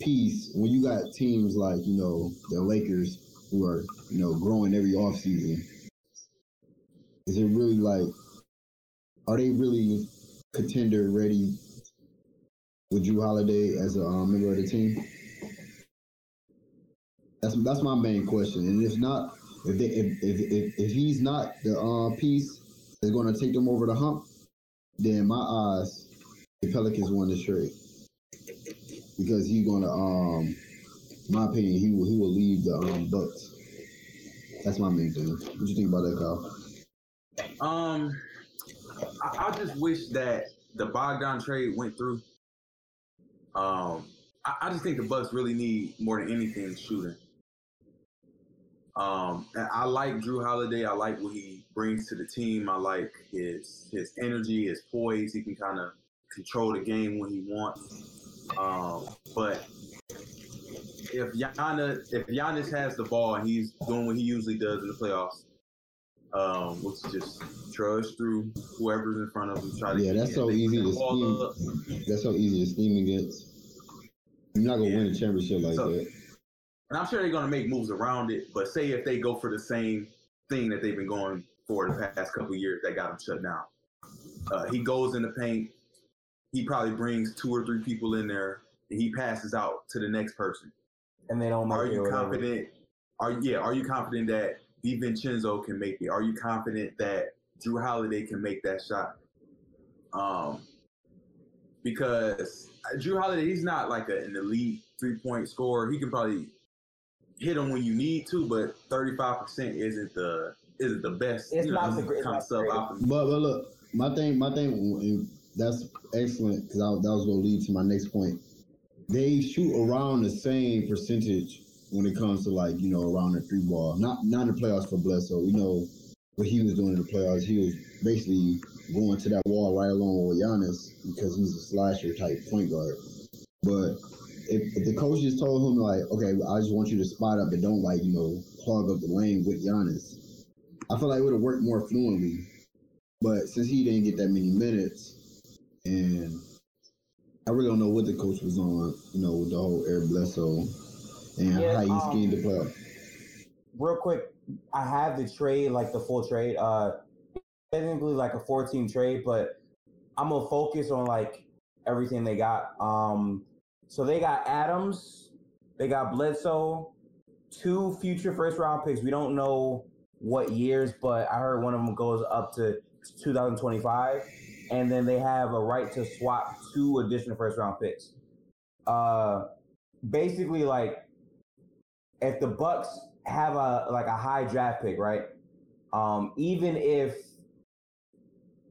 piece when you got teams like, you know, the Lakers who are, you know, growing every offseason? Is it really like are they really contender ready with Jrue Holiday as a um, member of the team? That's that's my main question. And if not, if they if if if, if he's not the uh, piece is going to take them over the hump, then my eyes, the Pelicans won the trade because he's going to, um, my opinion, he will he will leave the um, Bucks. That's my main thing. What do you think about that, Kyle? Um, I, I just wish that the Bogdan trade went through. Um, I, I just think the Bucks really need more than anything shooting. Um, I like Jrue Holiday. I like what he brings to the team. I like his his energy, his poise. He can kind of control the game when he wants. Um, but if Giannis if Giannis has the ball and he's doing what he usually does in the playoffs, um, which is just trudge through whoever's in front of him. Try to yeah, that's so easy to scheme. That's so easy to scheme against. You're not gonna yeah. win a championship like so, that and I'm sure they're going to make moves around it. But say if they go for the same thing that they've been going for the past couple years, that got them shut down. Uh, he goes in the paint. He probably brings two or three people in there, and he passes out to the next person. And they don't. Are you confident? Are yeah? Are you confident that DiVincenzo can make it? Are you confident that Jrue Holiday can make that shot? Um, because Jrue Holiday, he's not like a, an elite three point scorer. He can probably hit them when you need to, but thirty five percent isn't the isn't the best. It's not know, the great kind of stuff. But but look, my thing, my thing, that's excellent because that was going to lead to my next point. They shoot around the same percentage when it comes to like you know around the three ball. Not not in the playoffs for Bledsoe. You know what he was doing in the playoffs. He was basically going to that wall right along with Giannis because he's a slasher type point guard. But if, if the coach just told him like, okay, I just want you to spot up and don't like you know clog up the lane with Giannis, I feel like it would have worked more fluently. But since he didn't get that many minutes, and I really don't know what the coach was on, you know, with the whole Eric Bledsoe and Yeah, how he um, schemed the play. real quick, I have the trade, like the full trade. Uh technically like a 14 trade, but I'm gonna focus on like everything they got. Um so they got Adams, they got Bledsoe, two future first round picks. We don't know what years, but I heard one of them goes up to 2025. And then they have a right to swap two additional first round picks. Uh basically like if the Bucks have a like a high draft pick, right? Um, even if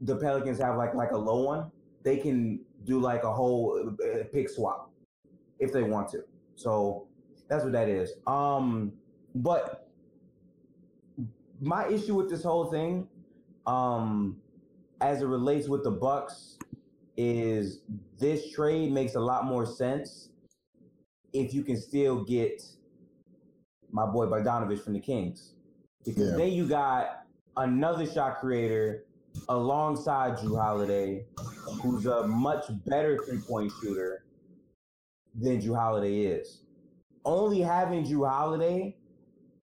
the Pelicans have like like a low one, they can do like a whole uh, pick swap if they want to. So that's what that is. Um, but my issue with this whole thing, um, as it relates with the Bucks, is this trade makes a lot more sense if you can still get my boy Bogdanovich from the Kings. Because Yeah. then you got another shot creator alongside Jrue Holiday, who's a much better three point shooter than Jrue Holiday is. Only having Jrue Holiday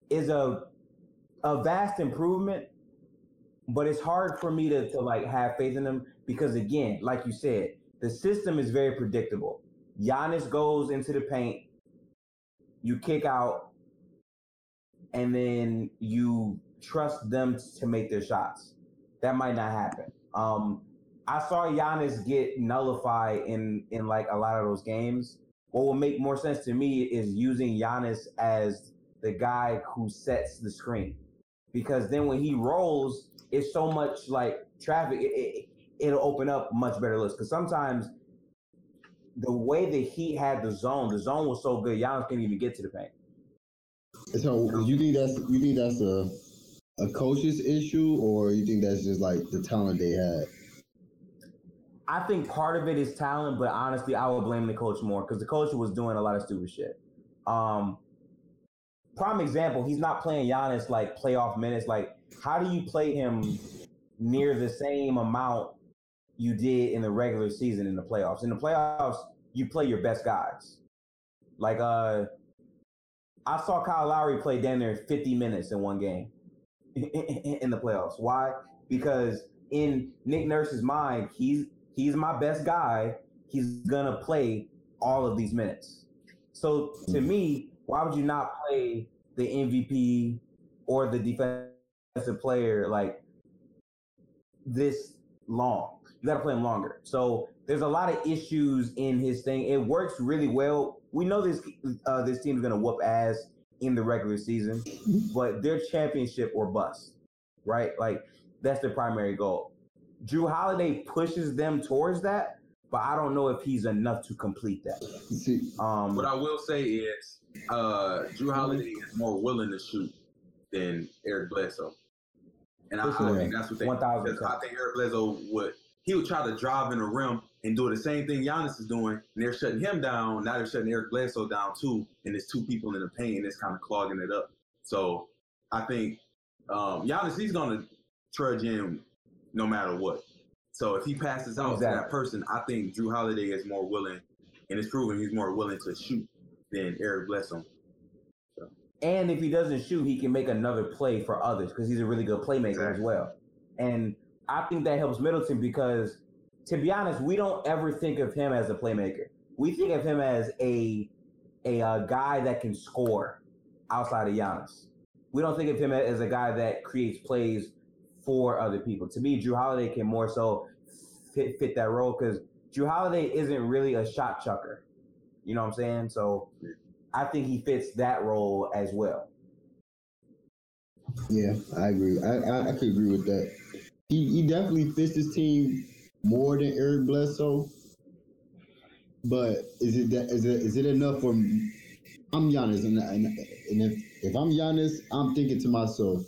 is a a vast improvement, but it's hard for me to, to like have faith in them because again, like you said, the system is very predictable. Giannis goes into the paint, you kick out, and then you trust them to make their shots. That might not happen. Um, I saw Giannis get nullified in in like a lot of those games. What will make more sense to me is using Giannis as the guy who sets the screen, because then when he rolls, it's so much like traffic. It, it, it'll open up much better looks. Because sometimes the way the Heat had the zone, the zone was so good, Giannis couldn't even get to the paint. So you think that's you think that's a a coach's issue, or you think that's just like the talent they had? I think part of it is talent, but honestly, I would blame the coach more because the coach was doing a lot of stupid shit. Um, prime example, he's not playing Giannis like playoff minutes. Like, how do you play him near the same amount you did in the regular season in the playoffs? In the playoffs, you play your best guys. Like, uh, I saw Kyle Lowry play down there 50 minutes in one game in the playoffs. Why? Because in Nick Nurse's mind, he's he's my best guy. He's gonna play all of these minutes. So to me, why would you not play the MVP or the defensive player like this long? You got to play him longer. So there's a lot of issues in his thing. It works really well. We know this uh, this team is gonna whoop ass in the regular season, but they're championship or bust, right? Like that's the primary goal. Jrue Holiday pushes them towards that, but I don't know if he's enough to complete that. See, Um, What I will say is, uh, Jrue Holiday is more willing to shoot than Eric Bledsoe, and I, I think that's what they. 1000%. I think Eric Bledsoe would he would try to drive in the rim and do the same thing Giannis is doing, and they're shutting him down. Now they're shutting Eric Bledsoe down too, and there's two people in the paint, and it's kind of clogging it up. So I think um, Giannis he's gonna trudge in no matter what. So if he passes out to that person, I think Jrue Holiday is more willing, and it's proven he's more willing to shoot than Eric Bledsoe. and if he doesn't shoot, he can make another play for others because he's a really good playmaker as well. And I think that helps Middleton because, to be honest, we don't ever think of him as a playmaker. We think of him as a a uh, guy that can score outside of Giannis. We don't think of him as a guy that creates plays for other people. To me, Jrue Holiday can more so fit, fit that role because Jrue Holiday isn't really a shot chucker. You know what I'm saying? So I think he fits that role as well. yeah, I agree. I, I I could agree with that. He he definitely fits this team more than Eric Bledsoe. But is it that is it is it enough for? me? I'm Giannis, and and, and if if I'm Giannis, I'm thinking to myself,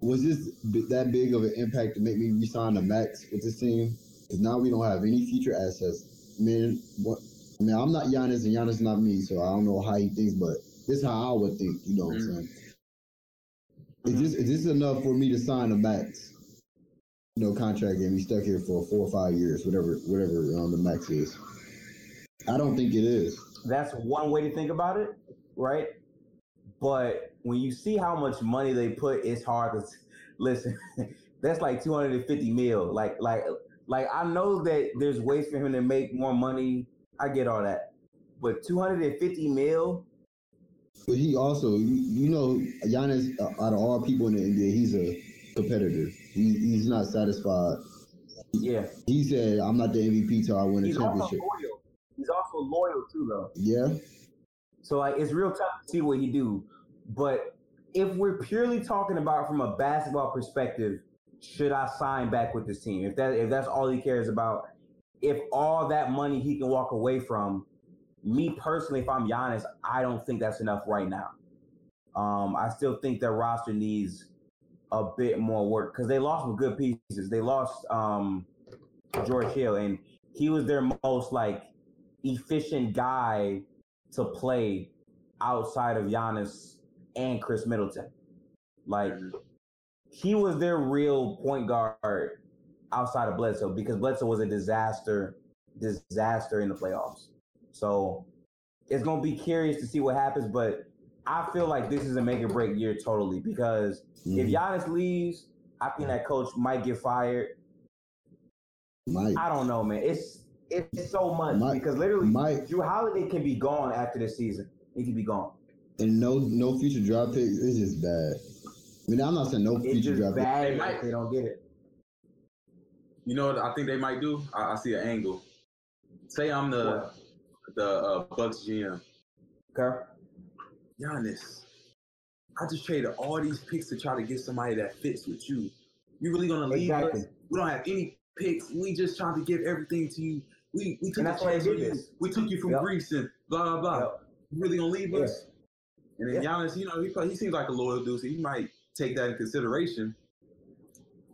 was this that big of an impact to make me resign the max with this team? Because now we don't have any future assets. Man, what I mean, I'm not Giannis, and Giannis not me, so I don't know how he thinks, but this is how I would think. You know what. I'm saying? Is this is this enough for me to sign a max, you know, contract and be stuck here for four or five years, whatever whatever um, the max is? I don't think it is. That's one way to think about it, right? But when you see how much money they put, it's hard to listen. that's like 250 mil. Like, like, like I know that there's ways for him to make more money. I get all that, but 250 mil. But he also, you, you know, Giannis, uh, out of all people in the NBA, he's a competitor. He, he's not satisfied. Yeah, He said, "I'm not the MVP till I win a he's also championship." loyal. He's also loyal too, though. Yeah, So like it's real tough to see what he do. But if we're purely talking about from a basketball perspective, should I sign back with this team? If that if that's all he cares about, if all that money he can walk away from, me personally, if I'm Giannis, I don't think that's enough right now. Um, I still think their roster needs a bit more work because they lost some good pieces. They lost um, George Hill, and he was their most like efficient guy to play outside of Giannis and Khris Middleton. Like he was their real point guard outside of Bledsoe because Bledsoe was a disaster, disaster in the playoffs. So it's gonna be curious to see what happens, but I feel like this is a make or break year totally because if Mhm. Giannis leaves, I think that coach might get fired. Mike. I don't know, man. It's it's so much Mike- because literally Mike- Jrue Holiday can be gone after this season. He can be gone. And no no future draft pick. It's just bad. I mean, I'm not saying no future draft pick. bad They if might- they don't get it. You know what I think they might do? I, I see an angle. Say I'm the the uh, Bucks GM. Okay. Giannis, I just traded all these picks to try to get somebody that fits with you. You really gonna leave Exactly. us? We don't have any picks. We just trying to give everything to you. We we took And a that's why chance did on you. We took you from Yep. Greece and blah blah blah. Yep. You really gonna leave Yeah. us? And then Yeah. Giannis, you know, he probably, he seems like a loyal dude, so he might take that in consideration.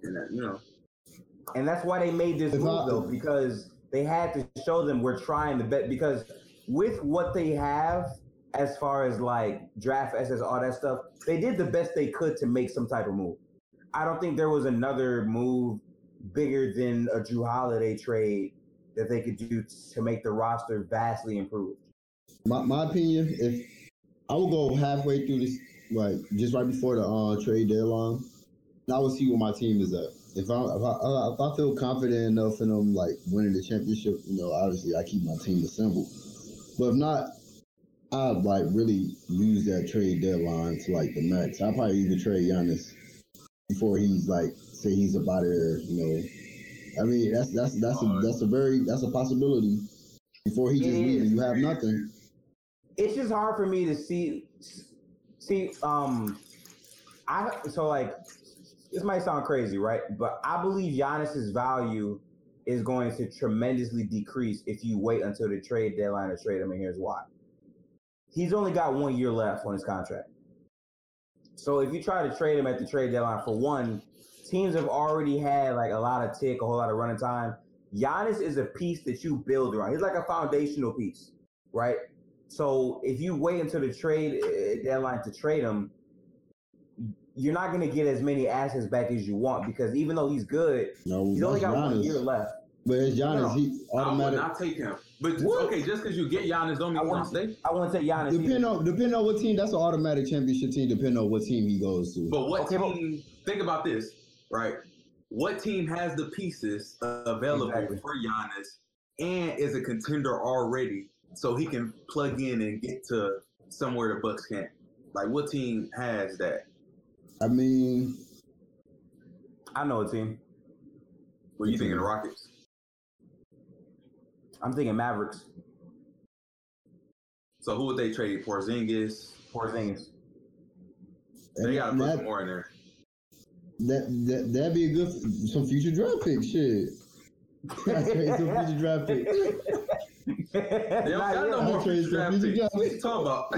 And that, you know, And that's why they made this If move I- though, because they had to show them we're trying to bet because with what they have as far as like draft assets, all that stuff, they did the best they could to make some type of move. I don't think there was another move bigger than a Jrue Holiday trade that they could do to make the roster vastly improved. My, my opinion, if I would go halfway through this, like just right before the uh, trade deadline, I would see where my team is at. If I if I, uh, if I feel confident enough in them like winning the championship, you know, obviously I keep my team assembled. But if not, I'd like really use that trade deadline to like the max. I'll probably even trade Giannis before he's like say he's about there. You know, I mean that's that's that's a that's a very that's a possibility. Before he just leaves, and you have nothing. It's just hard for me to see see um I so like this might sound crazy, right? But I believe Giannis's value is going to tremendously decrease if you wait until the trade deadline to trade him, and here's why. He's only got one year left on his contract. So if you try to trade him at the trade deadline, for one, teams have already had like a lot of tick, a whole lot of running time. Giannis is a piece that you build around. He's like a foundational piece, right? So if you wait until the trade uh, deadline to trade him, you're not going to get as many assets back as you want because even though he's good, No, he's only that's got one year left. But it's Giannis. No. He I would not take him. But What? okay, just because you get Giannis don't mean I want gonna stay. I want to take Giannis. Depending on depending on what team, that's an automatic championship team. Depending on what team he goes to. But what Okay, but- team? Think about this, right? What team has the pieces available Exactly. for Giannis and is a contender already, so he can plug in and get to somewhere the Bucks can't? Like, what team has that? I mean, I know a team. What are you thinking, the Rockets? I'm thinking Mavericks. So who would they trade? Porzingis. Porzingis. They gotta put that, some more in there. that that that'd be a good some future draft pick. Shit, I'd trade some future draft pick. They don't got no I'll more trade future some draft picks. draft What you talking about?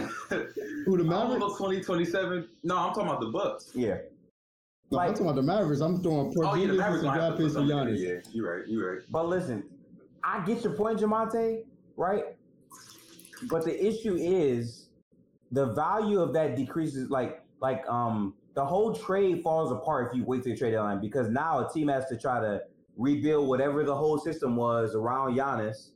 Who the I don't know Mavericks? 2027. No, I'm talking about the Bucks. Yeah. No, I'm talking about the Mavericks. I'm throwing Oh yeah, the Porzingis and Mavericks some might have draft picks for something in there. Giannis. Yeah, you're right. You're right. But listen, I get your point, Jamonte, right? but the issue is the value of that decreases. Like like um the whole trade falls apart if you wait to the trade deadline because now a team has to try to rebuild whatever the whole system was around Giannis,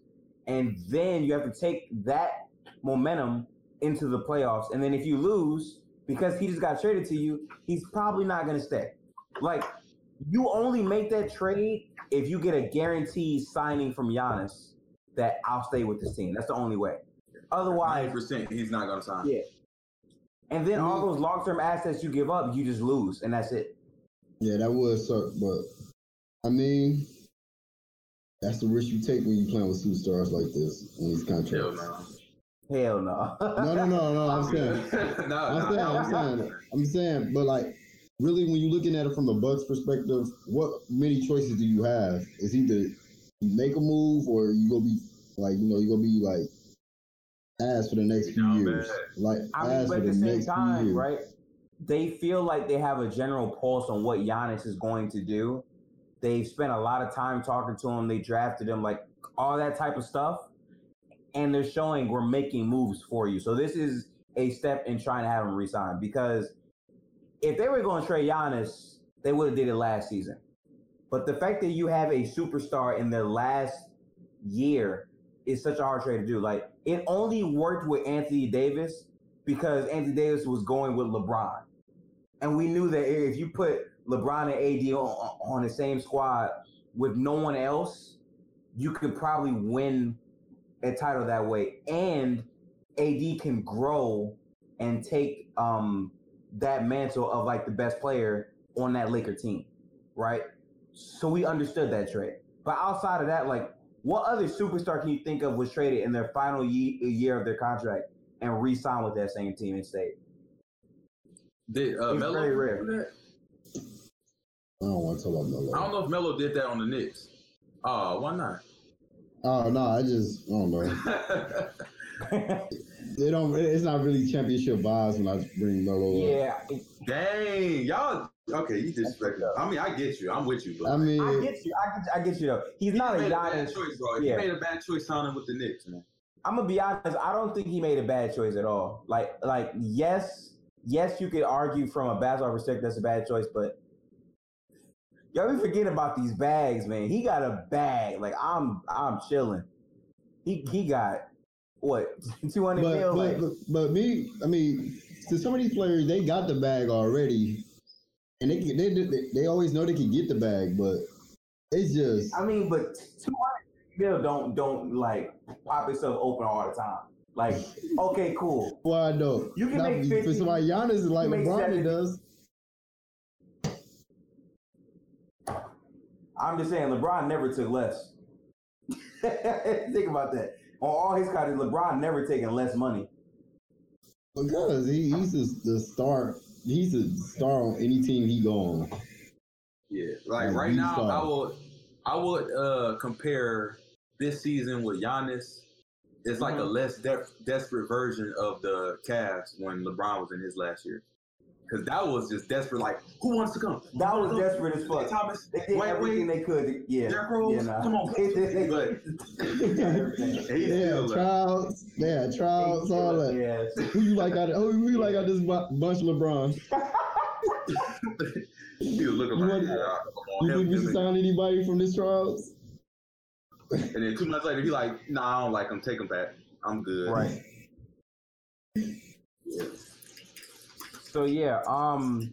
and then you have to take that momentum into the playoffs. And then if you lose because he just got traded to you, he's probably not going to stay. Like you only make that trade if you get a guaranteed signing from Giannis that I'll stay with this team. That's the only way. Otherwise, percent he's not going to sign. Yeah. And then all mm. those long term assets you give up, you just lose, and that's it. Yeah, that would suck, but I mean, that's the risk you take when you playing with superstars like this on these contracts. Hell no. Hell no. no, no, no, no. I'm saying, no, I'm saying, I'm saying, I'm saying, but like, really, when you're looking at it from a Bucks perspective, what many choices do you have? It's either you make a move or you gonna be like, you know, you gonna be like ass for the next few No, years. man. Like, I mean, ass but for at the the same next few time, years. right? They feel like they have a general pulse on what Giannis is going to do. They've spent a lot of time talking to him. They drafted him, like all that type of stuff. And they're showing we're making moves for you. So this is a step in trying to have him resign because if they were going to trade Giannis, they would have did it last season. But the fact that you have a superstar in their last year is such a hard trade to do. Like it only worked with Anthony Davis because Anthony Davis was going with LeBron, and we knew that if you put LeBron and AD on, on the same squad with no one else, you could probably win a title that way. And AD can grow and take um, that mantle of like the best player on that Laker team, right? So we understood that trade. But outside of that, like, what other superstar can you think of was traded in their final ye- year of their contract and re-signed with that same team and stayed? Did uh, It's Melo very rare. Do that? I don't want to talk about Melo. I don't know if Melo did that on the Knicks. Oh, why not? Oh no, I just I don't know. They don't. It's not really championship vibes when I bring Melo up. yeah, Dang, y'all. Okay, you disrespect. I mean, I get you. I'm with you, but I mean, I get you. I get, I get you though. He's he not a made a bad choice, bro. Yeah. He made a bad choice signing with the Knicks, man. I'm gonna be honest. I don't think he made a bad choice at all. Like, like yes, yes, you could argue from a basketball perspective that's a bad choice, but y'all be forgetting about these bags, man. He got a bag. Like I'm, I'm chilling. He he got what 200 but, mil. but, Like, but me, I mean, to some of these players, they got the bag already, and they they they, they always know they can get the bag, but it's just I mean, but 200 mil don't don't like pop itself open all the time. Like, okay, cool. well, I know You can Not make for 50, somebody Giannis is like LeBron does. I'm just saying, LeBron never took less. Think about that. On all his contracts, LeBron never taken less money. Because he, he's the, the star. He's a star on any team he go on. Yeah, like Like, right now, saw. I would, I would uh compare this season with Giannis. It's like a Mhm. less de- desperate version of the Cavs when LeBron was in his last year. Because that was just desperate. Like, who wants to come? That was Who desperate as come? fuck. Thomas, They did Wait, everything wait. they could. Yeah, Derrick Rose, yeah, nah. come on. They But they did everything. he's Yeah, still trials. Yeah, trials. All that. Yeah. Who you like out? Of, who you like out this bunch LeBron? he was looking You like, want- yeah, You think we him. should sign anybody from this trials? And then two months later, he like, nah, I don't like him. Take him back. I'm good. Right. So yeah, um,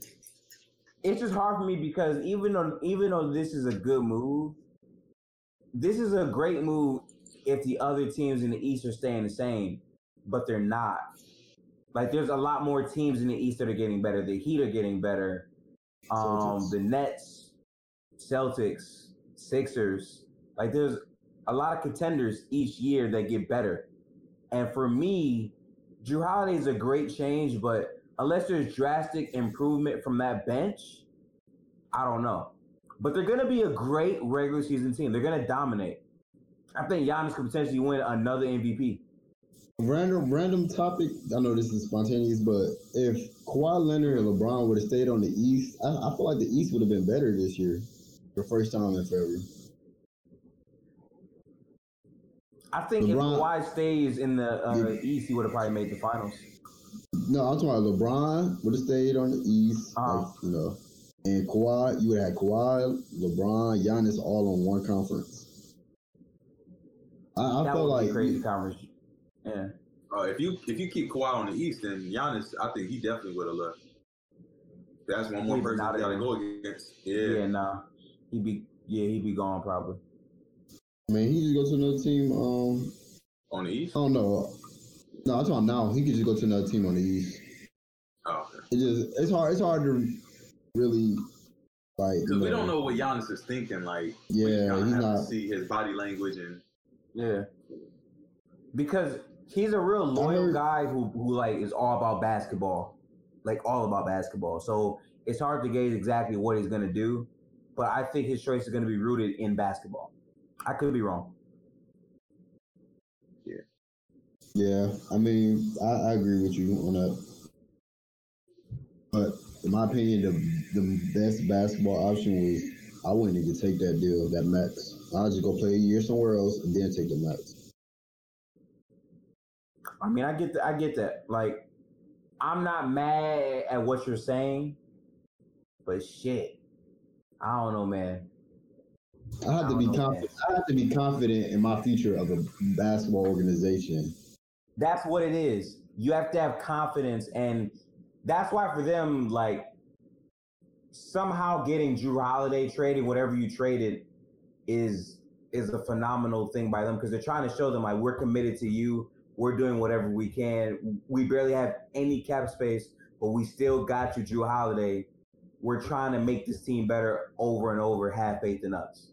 it's just hard for me because even though even though this is a good move, this is a great move if the other teams in the East are staying the same, but they're not. Like there's a lot more teams in the East that are getting better. The Heat are getting better. Um, the Nets, Celtics, Sixers. Like there's a lot of contenders each year that get better. And for me, Jrue Holiday is a great change, but unless there's drastic improvement from that bench, I don't know. But they're going to be a great regular season team. They're going to dominate. I think Giannis could potentially win another MVP. Random, random topic. I know this is spontaneous, but if Kawhi Leonard and LeBron would have stayed on the East, I, I feel like the East would have been better this year. The first time in February. I think LeBron, if Kawhi stays in the uh. East, he would have probably made the finals. No, I'm talking about LeBron would have stayed on the East, uh-huh. like, you know, and Kawhi. You would have had Kawhi, LeBron, Giannis all on one conference. I, I feel like crazy conference. Yeah. Uh, if you if you keep Kawhi on the East, then Giannis, I think he definitely would have left. That's one more person you got to go against. Yeah. Yeah, nah. He'd be yeah, he'd be gone probably. Man, he just go to another team. Um, on the East. Oh no, no, I'm talking now. He could just go to another team on the East. Oh, okay. It just it's hard. It's hard to really like. Because we don't know what Giannis is thinking. Like, yeah, he's not see his body language and yeah, because he's a real loyal heard, guy who who like is all about basketball, like all about basketball. So it's hard to gauge exactly what he's gonna do, but I think his choice is gonna be rooted in basketball. I could be wrong. Yeah. Yeah, I mean, I, I agree with you on that. But in my opinion, the the best basketball option was I wouldn't even take that deal, that max. I'll just go play a year somewhere else and then take the max. I mean, I get that. I get that. Like, I'm not mad at what you're saying, but shit, I don't know, man. I have to be confident. I have to be confident in my future of a basketball organization. That's what it is. You have to have confidence, and that's why for them, like somehow getting Jrue Holiday traded, whatever you traded, is is a phenomenal thing by them because they're trying to show them like we're committed to you. We're doing whatever we can. We barely have any cap space, but we still got you, Jrue Holiday. We're trying to make this team better over and over. Have faith in us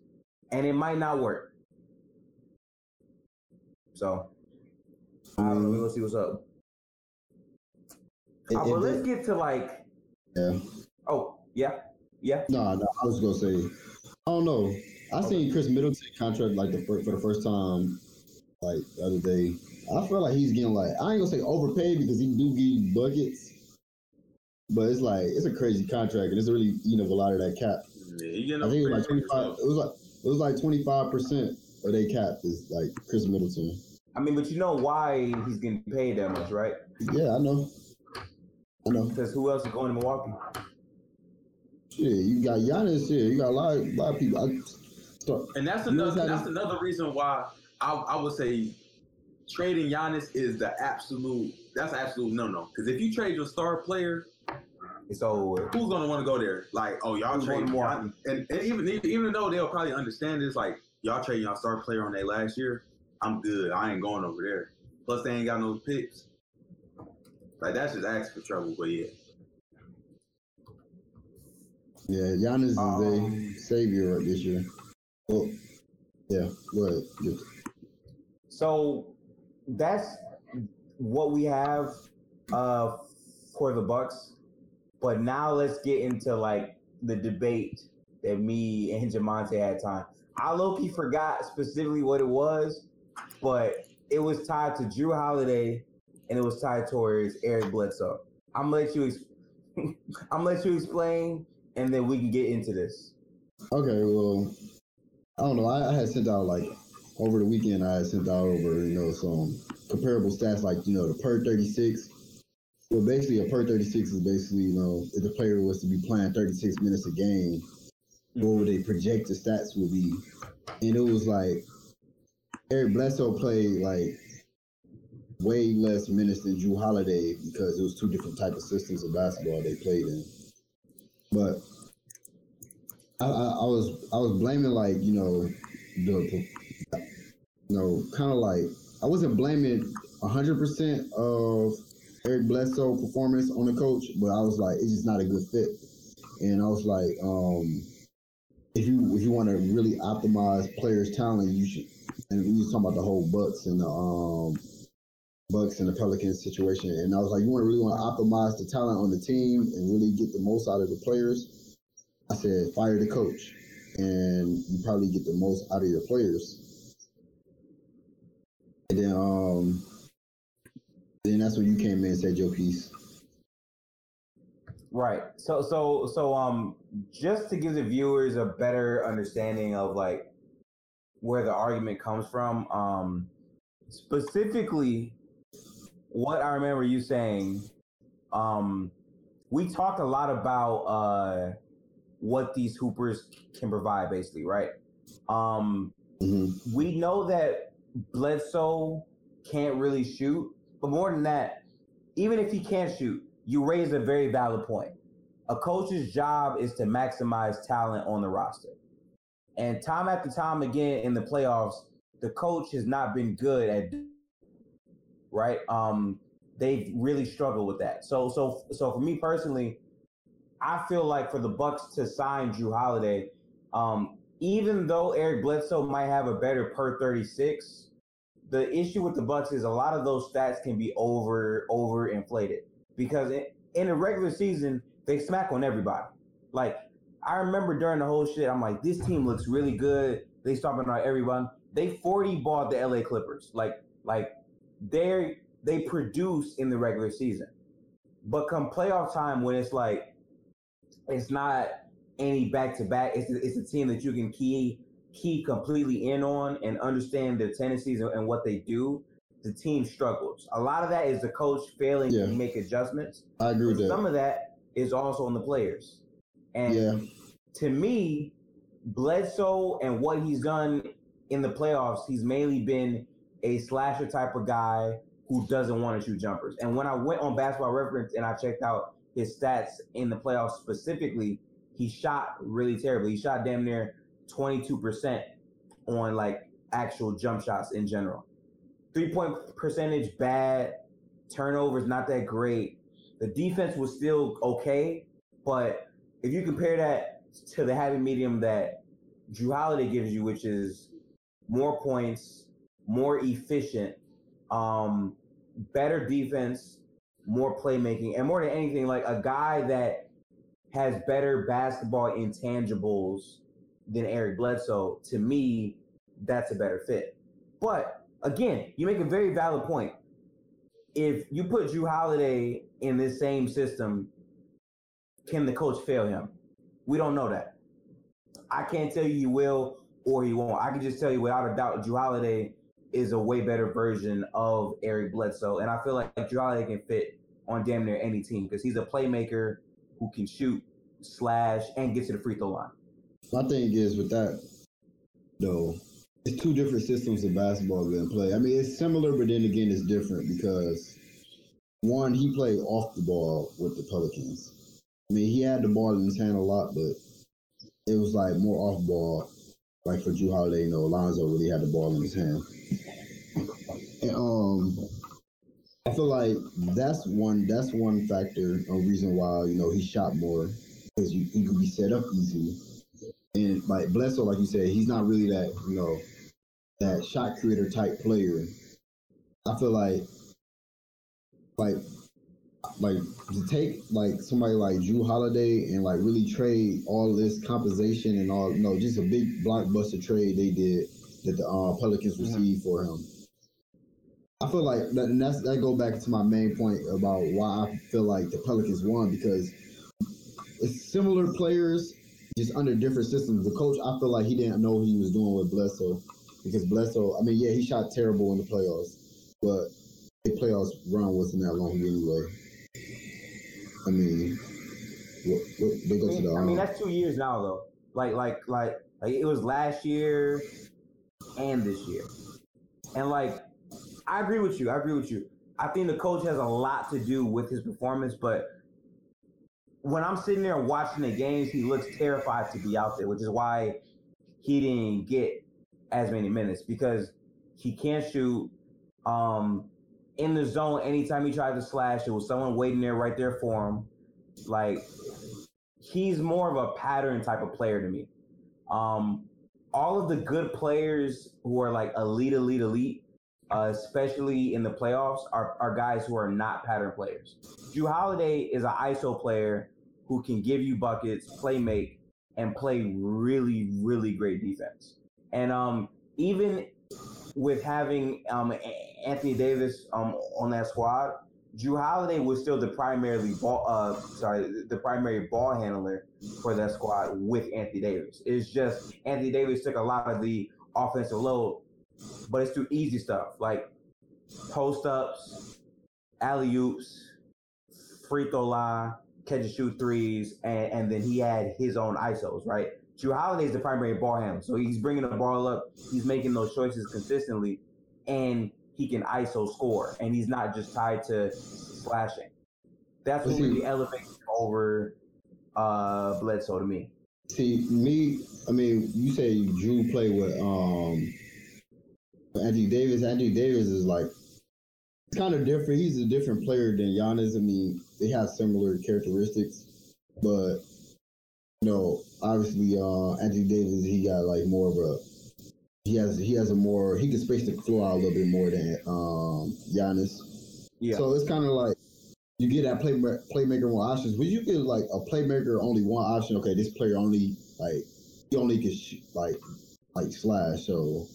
and it might not work. So I don't know. We'll see what's up. It, uh, but let's get to like. Yeah. Oh yeah, yeah. No, no. I was gonna say. I don't know. I okay. seen Khris Middleton contract like the first, for the first time, like the other day. I feel like he's getting like I ain't gonna say overpaid because he do give buckets, but it's like it's a crazy contract and it's really eating up a lot of that cap. Yeah, I think it was like twenty five. It was like it was like twenty five percent of their cap is like Khris Middleton. I mean, but you know why he's getting paid that much, right? Yeah, I know. I know. Because who else is going to Milwaukee? Yeah, you got Giannis here. You got a lot, a lot of people. I, and that's another. That's another reason why I, I would say trading Giannis is the absolute. That's absolute no no. Because if you trade your star player it's over. Who's gonna want to go there? Like, oh, y'all trade more, and, and, even even though they'll probably understand this, like y'all trade y'all star player on their last year, I'm good. I ain't going over there. Plus, they ain't got no picks. Like that's just asking for trouble. But yeah. Yeah, Giannis is um, a savior this year. Oh, yeah, go ahead. So that's what we have uh, for the Bucks. But now let's get into like the debate that me and Jamonte had time. I low key forgot specifically what it was, but it was tied to Jrue Holiday and it was tied towards Eric Bledsoe. I'm gonna let you ex- I'm gonna let you explain and then we can get into this. Okay, well, I don't know. I, I had sent out like over the weekend. I had sent out over you know some comparable stats like you know the per 36 well, basically, a per 36 is basically, you know, if the player was to be playing 36 minutes a game, what would they project the stats would be? And it was like Eric Bledsoe played like way less minutes than Jrue Holiday because it was two different type of systems of basketball they played in. But I, I, I was I was blaming like you know the you know kind of like I wasn't blaming hundred percent of Eric Bledsoe performance on the coach, but I was like, it's just not a good fit. And I was like, um, if you if you want to really optimize players' talent, you should. And we was talking about the whole Bucks and the um, Bucks and the Pelicans situation, and I was like, you want to really want to optimize the talent on the team and really get the most out of the players. I said, fire the coach, and you probably get the most out of your players. And then um, then that's when you came in and said your piece. Right. So so so um just to give the viewers a better understanding of like where the argument comes from, um specifically, what I remember you saying, um, we talked a lot about uh, what these hoopers can provide, basically, right? Um, mm-hmm. We know that Bledsoe can't really shoot, but more than that, even if he can't shoot, you raise a very valid point. A coach's job is to maximize talent on the roster. And time after time again in the playoffs, the coach has not been good at right. Um, they've really struggled with that. So so so for me personally, I feel like for the Bucks to sign Jrue Holiday, um, even though Eric Bledsoe might have a better per 36, the issue with the Bucks is a lot of those stats can be over over inflated because in, in a regular season they smack on everybody. Like I remember during the whole shit, I'm like, this team looks really good. They stomping on everyone. They 40 bought the LA Clippers. Like like they they produce in the regular season. But come playoff time when it's like it's not any back to back, it's it's a team that you can key key completely in on and understand their tendencies and what they do, the team struggles. A lot of that is the coach failing yeah. to make adjustments. I agree with that. Some of that is also on the players. And yeah. to me, Bledsoe and what he's done in the playoffs, he's mainly been a slasher type of guy who doesn't want to shoot jumpers. And when I went on basketball reference and I checked out his stats in the playoffs specifically, he shot really terribly. He shot damn near 22% on like actual jump shots in general. Three point percentage bad, turnovers not that great. The defense was still okay, but if you compare that to the happy medium that Jrue Holiday gives you, which is more points, more efficient, um, better defense, more playmaking, and more than anything, like a guy that has better basketball intangibles than Eric Bledsoe, to me, that's a better fit. But again, you make a very valid point. If you put Jrue Holiday in this same system, can the coach fail him? We don't know that. I can't tell you he will or he won't. I can just tell you without a doubt, Jrue Holiday is a way better version of Eric Bledsoe. And I feel like Jrue Holiday can fit on damn near any team because he's a playmaker who can shoot, slash, and get to the free throw line. My thing is with that, though, it's two different systems of basketball being played. I mean, it's similar, but then again, it's different because one, he played off the ball with the Pelicans. I mean, he had the ball in his hand a lot, but it was like more off ball. Like for Jrue Holiday, you know, Alonzo really had the ball in his hand. And, um, I feel like that's one that's one factor, a reason why you know he shot more because he could be set up easily. And like Bledsoe, like you said, he's not really that, you know, that shot creator type player. I feel like like like to take like somebody like Jrue Holiday and like really trade all this compensation and all you know, just a big blockbuster trade they did that the uh, Pelicans mm-hmm. received for him. I feel like that, and that's that go back to my main point about why I feel like the Pelicans won because it's similar players just under different systems. The coach, I feel like he didn't know what he was doing with Bledsoe because Bledsoe, I mean, yeah, he shot terrible in the playoffs, but the playoffs run wasn't that long anyway. I mean, what, what, they go I mean, to the. I mean, that's two years now though. Like, like, like, like it was last year and this year, and like, I agree with you. I agree with you. I think the coach has a lot to do with his performance, but when I'm sitting there watching the games, he looks terrified to be out there, which is why he didn't get as many minutes because he can't shoot. Um, in the zone, anytime he tried to slash, it was someone waiting there right there for him. Like he's more of a pattern type of player to me. Um, all of the good players who are like elite, elite, elite, uh, especially in the playoffs, are, are guys who are not pattern players. Jrue Holiday is an ISO player who can give you buckets, play make, and play really, really great defense. And um, even with having um, Anthony Davis um, on that squad, Jrue Holiday was still the primary ball, uh, sorry, the primary ball handler for that squad with Anthony Davis. It's just Anthony Davis took a lot of the offensive load, but it's too easy stuff like post ups, alley oops, free throw line, catch and shoot threes, and, and then he had his own ISOs, right? Jrue Holiday is the primary ball handler, so he's bringing the ball up, he's making those choices consistently, and he can ISO score, and he's not just tied to slashing. That's what really elevates over uh, Bledsoe to me. See, me, I mean, you say Jrue play with um Anthony Davis. Anthony Davis is like it's kind of different. He's a different player than Giannis. I mean, they have similar characteristics, but you know, obviously, uh, Anthony Davis, he got like more of a he has he has a more he can space the floor out a little bit more than um Giannis. Yeah. So it's kind of like you get that play, playmaker one options, When you get like a playmaker only one option. Okay, this player only like he only can sh- like like slash. So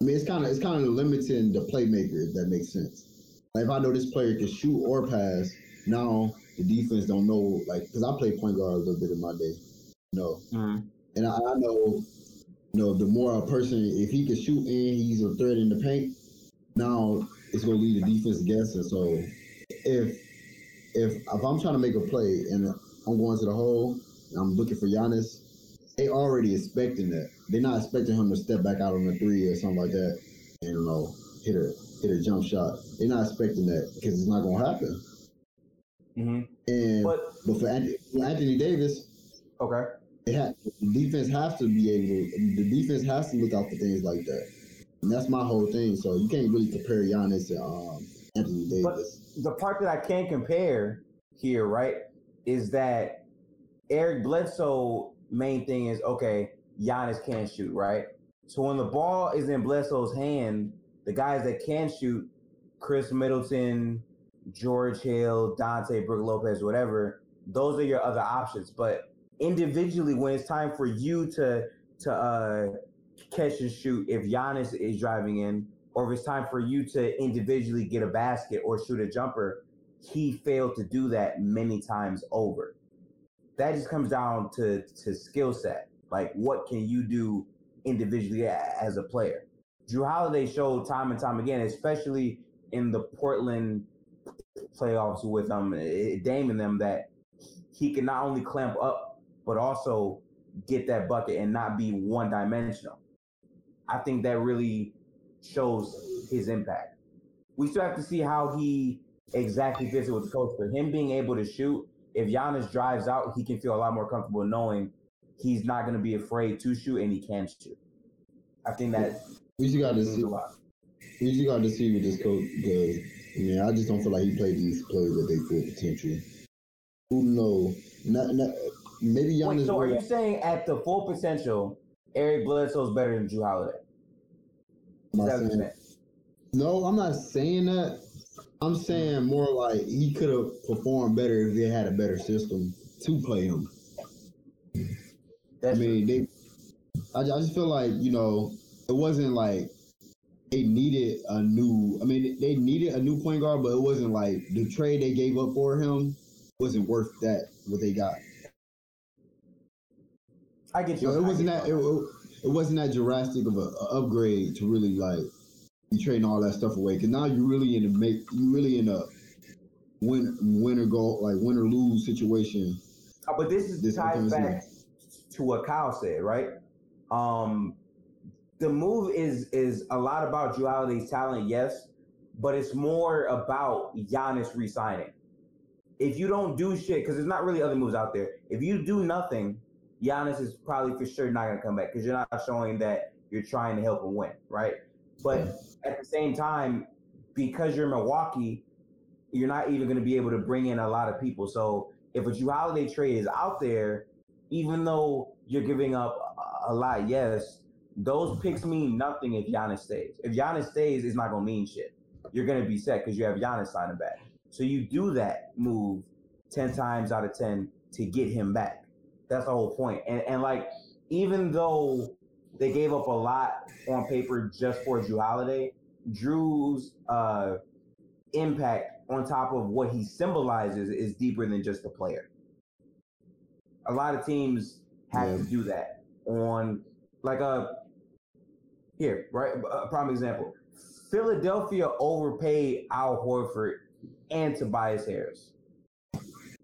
I mean, it's kind of it's kind of limiting the playmaker if that makes sense. Like if I know this player can shoot or pass, now the defense don't know like because I play point guard a little bit in my day, you know, mm-hmm. and I, I know you know, the more a person, if he can shoot and he's a threat in the paint, now it's gonna lead the defense guessing. So if if if I'm trying to make a play and I'm going to the hole and I'm looking for Giannis, they already expecting that. They're not expecting him to step back out on the three or something like that and you know hit a hit a jump shot. They're not expecting that because it's not gonna happen. Mm-hmm. And but, but for Anthony, for Anthony Davis, okay, it ha- the defense has to be able. The defense has to look out for things like that, and that's my whole thing. So you can't really compare Giannis to um, Anthony Davis. But the part that I can't compare here, right, is that Eric Bledsoe main thing is okay. Giannis can't shoot, right? So when the ball is in Bledsoe's hand, the guys that can shoot, Khris Middleton, George Hill, Donte, Brook Lopez, whatever, those are your other options. But individually, when it's time for you to to uh, catch and shoot, if Giannis is driving in, or if it's time for you to individually get a basket or shoot a jumper, he failed to do that many times over. That just comes down to to skill set. Like, what can you do individually as a player? Jrue Holiday showed time and time again, especially in the Portland playoffs with um Dame and them, that he can not only clamp up but also get that bucket and not be one dimensional. I think that really shows his impact. We still have to see how he exactly fits it with the coach. But him being able to shoot, if Giannis drives out, he can feel a lot more comfortable knowing he's not going to be afraid to shoot and he can shoot. I think that we just got to see. We just got to see with this coach because I mean I just don't feel like he played these players at their full potential. Who knows? Not, not, maybe Giannis. Wait, so are you saying at the full potential, Eric Bledsoe is better than Jrue Holiday? No, I'm not saying that. I'm saying more like he could have performed better if they had a better system to play him. That's I mean, they. I, I just feel like you know it wasn't like they needed a new. I mean, they needed a new point guard, but it wasn't like the trade they gave up for him wasn't worth that what they got. I get you. it wasn't that. It, it, wasn't that drastic of an upgrade to really like you trading all that stuff away. Because now you're really in a make. You really in a win win or go like win or lose situation. Uh, but this is this ties back to what Kyle said, right? Um, the move is is a lot about Holiday's talent, yes, but it's more about Giannis resigning. If you don't do shit, because there's not really other moves out there. If you do nothing, Giannis is probably for sure not going to come back because you're not showing that you're trying to help him win, right? But at the same time, because you're Milwaukee, you're not even going to be able to bring in a lot of people. So if a Jrue Holiday trade is out there, even though you're giving up a lot, yes, those picks mean nothing if Giannis stays. If Giannis stays, it's not going to mean shit. You're going to be set because you have Giannis signing back. So you do that move 10 times out of 10 to get him back. That's the whole point. And and like even though they gave up a lot on paper just for Jrue Holiday, Jrue's uh, impact on top of what he symbolizes is deeper than just a player. A lot of teams have yeah. to do that on like a here, right? A prime example. Philadelphia overpaid Al Horford and Tobias Harris.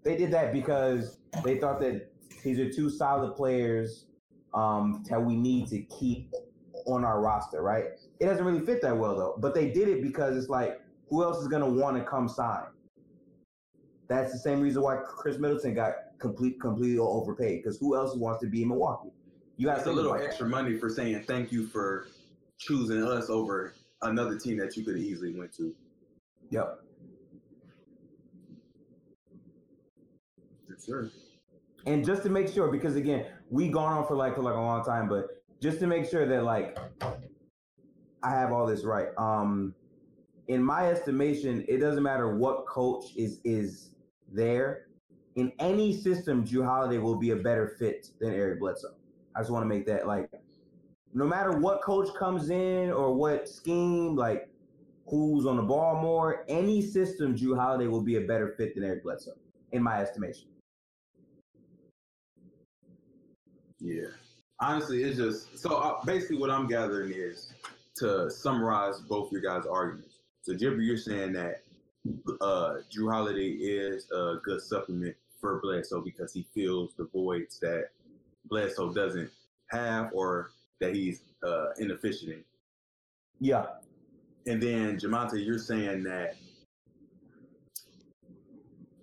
They did that because they thought that these are two solid players um, that we need to keep on our roster, right? It doesn't really fit that well though. But they did it because it's like, who else is gonna want to come sign? That's the same reason why Khris Middleton got complete completely overpaid because who else wants to be in Milwaukee? You got a little extra that. money for saying thank you for choosing us over another team that you could have easily went to. Yep. Yes, sir. And just to make sure, because again, we gone on for like for like a long time, but just to make sure that like I have all this right. Um in my estimation, it doesn't matter what coach is is there. In any system, Jrue Holiday will be a better fit than Eric Bledsoe. I just want to make that like no matter what coach comes in or what scheme, like who's on the ball more, any system, Jrue Holiday will be a better fit than Eric Bledsoe, in my estimation. Yeah. Honestly, it's just so uh, basically what I'm gathering is to summarize both your guys' arguments. So, Jibber, you're saying that uh, Jrue Holiday is a good supplement for Bledsoe because he fills the voids that Bledsoe doesn't have or that he's uh, inefficient in. Yeah. And then Jamonte, you're saying that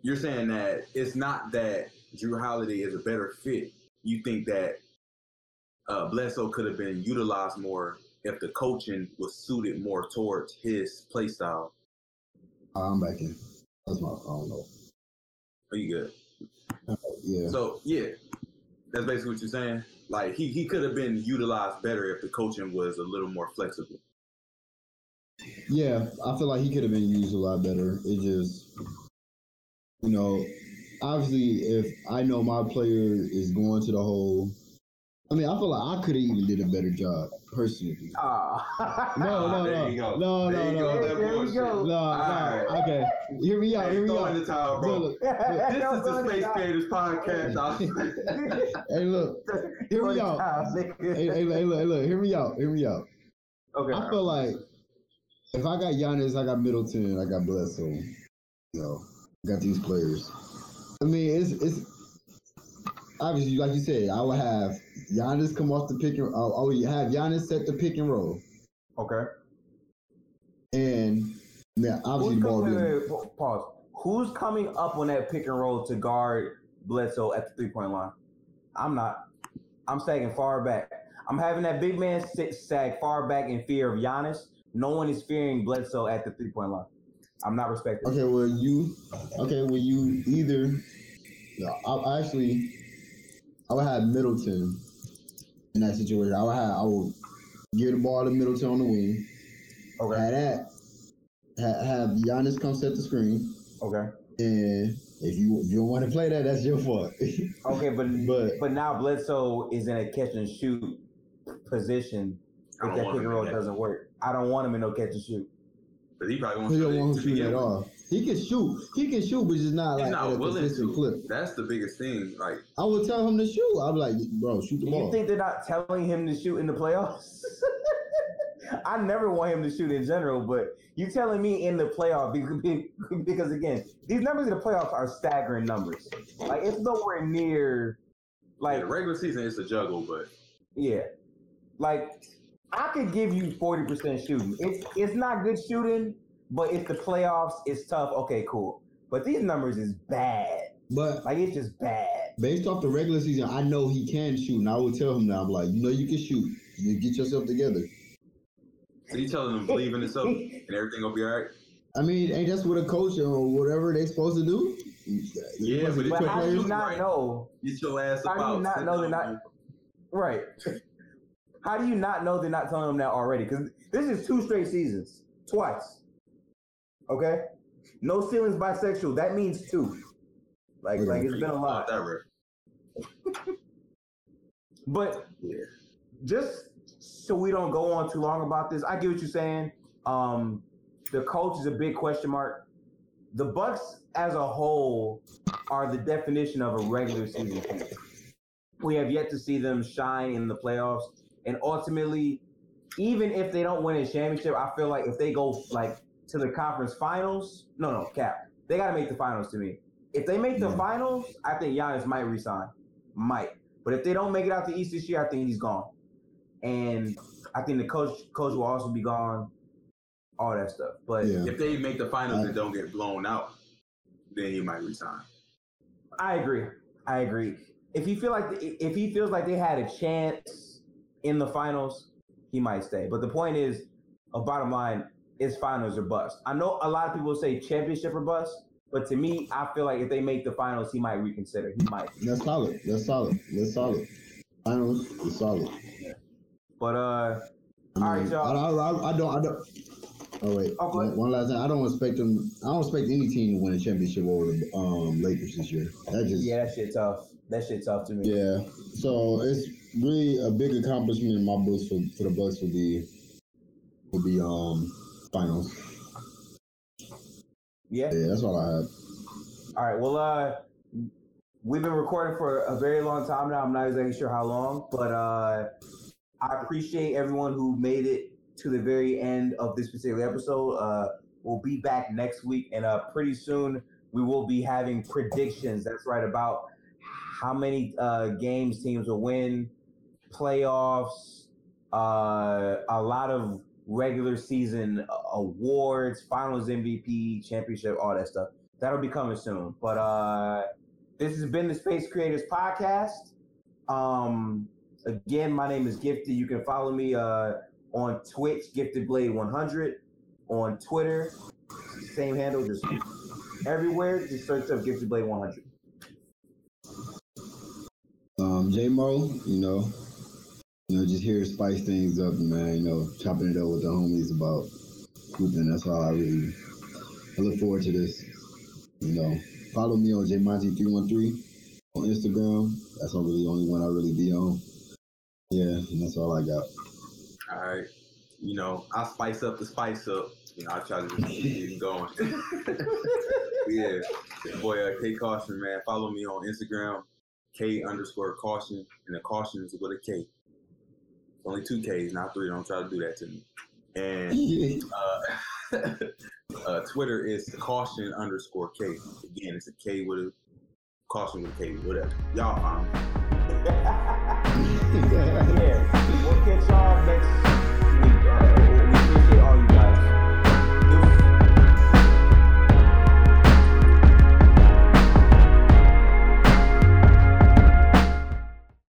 you're saying that it's not that Jrue Holiday is a better fit. You think that uh, Bledsoe could have been utilized more if the coaching was suited more towards his play style. I'm back in. That's my. I don't know. Are you good? Uh, yeah. So yeah, that's basically what you're saying. Like he he could have been utilized better if the coaching was a little more flexible. Yeah, I feel like he could have been used a lot better. It just, you know, obviously, if I know my player is going to the hole I mean, I feel like I could have even did a better job personally. Ah, no, no, no, no, no, no, no. There we go. No, no. Okay, hear me out. Hear me out. In the towel, bro. Look, look, this is the Space Creators podcast. hey, look. Hear me out. Hey, hey, hey, look, look. Hear me out. Hear me out. Okay. I feel like if I got Giannis, I got Middleton, I got Bledsoe. You know, got these players. I mean, it's it's obviously like you said, I would have Giannis come off the pick and uh, oh, you have Giannis set the pick and roll. Okay. And yeah, obviously, Who's coming, pause. Who's coming up on that pick and roll to guard Bledsoe at the three point line? I'm not. I'm sagging far back. I'm having that big man sit sag far back in fear of Giannis. No one is fearing Bledsoe at the three point line. I'm not respecting. Okay, well you, okay, well you either. no, I actually, I would have Middleton in that situation. I would have I would give the ball to Middleton on the wing. Okay. Have that. Have, have Giannis come set the screen. Okay. And if you if you don't want to play that, that's your fault. okay, but but but now Bledsoe is in a catch and shoot position if that pick and roll doesn't work. I don't want him in no catch and shoot. But he probably won't. He don't want to shoot at all. He can shoot. He can shoot, but just not He's like not willing to. Clip. That's the biggest thing. Like I would tell him to shoot. I'm like, bro, shoot the ball. You think they're not telling him to shoot in the playoffs? I never want him to shoot in general, but you telling me in the playoff because, because again, these numbers in the playoffs are staggering numbers. Like it's nowhere near like yeah, regular season It's a juggle, but yeah, like I could give you forty percent shooting. It's it's not good shooting, but if the playoffs is tough, okay, cool. But these numbers is bad. But like it's just bad. Based off the regular season, I know he can shoot, and I will tell him now. I'm like, you know, you can shoot. You get yourself together. So you telling him believe in yourself and everything will be all right? I mean, ain't that's what a coach or whatever they supposed to do? Yeah, but, but how do you not right. know? Get your ass How do you not know they're not right? How do you not know they're not telling them that already? Because this is two straight seasons, twice. Okay, no ceilings bisexual. That means two. Like, like it's been a lot. but yeah. just so we don't go on too long about this, I get what you're saying. Um, the coach is a big question mark. The Bucks as a whole are the definition of a regular season team. We have yet to see them shine in the playoffs, and ultimately, even if they don't win a championship, I feel like if they go like to the conference finals, no, no, cap, they got to make the finals to me. If they make the yeah. finals, I think Giannis might resign, might. But if they don't make it out the East this year, I think he's gone. And I think the coach coach will also be gone. All that stuff. But yeah. if they make the finals and don't get blown out, then he might resign. I agree. I agree. If he feel like if he feels like they had a chance in the finals, he might stay. But the point is, a bottom line is finals or bust. I know a lot of people say championship or bust, but to me, I feel like if they make the finals, he might reconsider. He might. That's solid. That's solid. That's solid. Finals is solid. But uh, I mean, all right, y'all. I, I, I, don't. I don't. Oh wait, oh, one, one last thing. I don't expect them. I don't expect any team to win a championship over the um, Lakers this year. That just yeah, that shit tough. That shit's tough to me. Yeah, so it's really a big accomplishment in my books for, for the Bucks for the for the um finals. Yeah, yeah, that's all I have. All right, well, uh, we've been recording for a very long time now. I'm not exactly sure how long, but uh, I appreciate everyone who made it to the very end of this particular episode. Uh, we'll be back next week, and uh, pretty soon we will be having predictions. That's right about how many uh, games teams will win, playoffs, uh, a lot of regular season awards, finals MVP, championship, all that stuff. That'll be coming soon. But uh, this has been the Space Creators Podcast. Um, again, my name is Gifted. You can follow me uh, on Twitch, Gifted Blade 100, on Twitter, same handle, just everywhere. Just search up Gifted Blade 100. Um, J Mo, you know, you know, just here spice things up, man. You know, chopping it up with the homies about hooping. That's all I really. I look forward to this. You know, follow me on jmonte313 on Instagram. That's really the only one I really be on. Yeah, and that's all I got. All right. You know, I spice up the spice up. You know, I try to just keep going. yeah. Boy, uh, K Kaution, man. Follow me on Instagram, K underscore Kaution. And the caution is with a K. Only two Ks, not three. Don't try to do that to me. And uh, uh, Twitter is Kaution underscore K. Again, it's a K with a caution with a K, whatever. Y'all find me.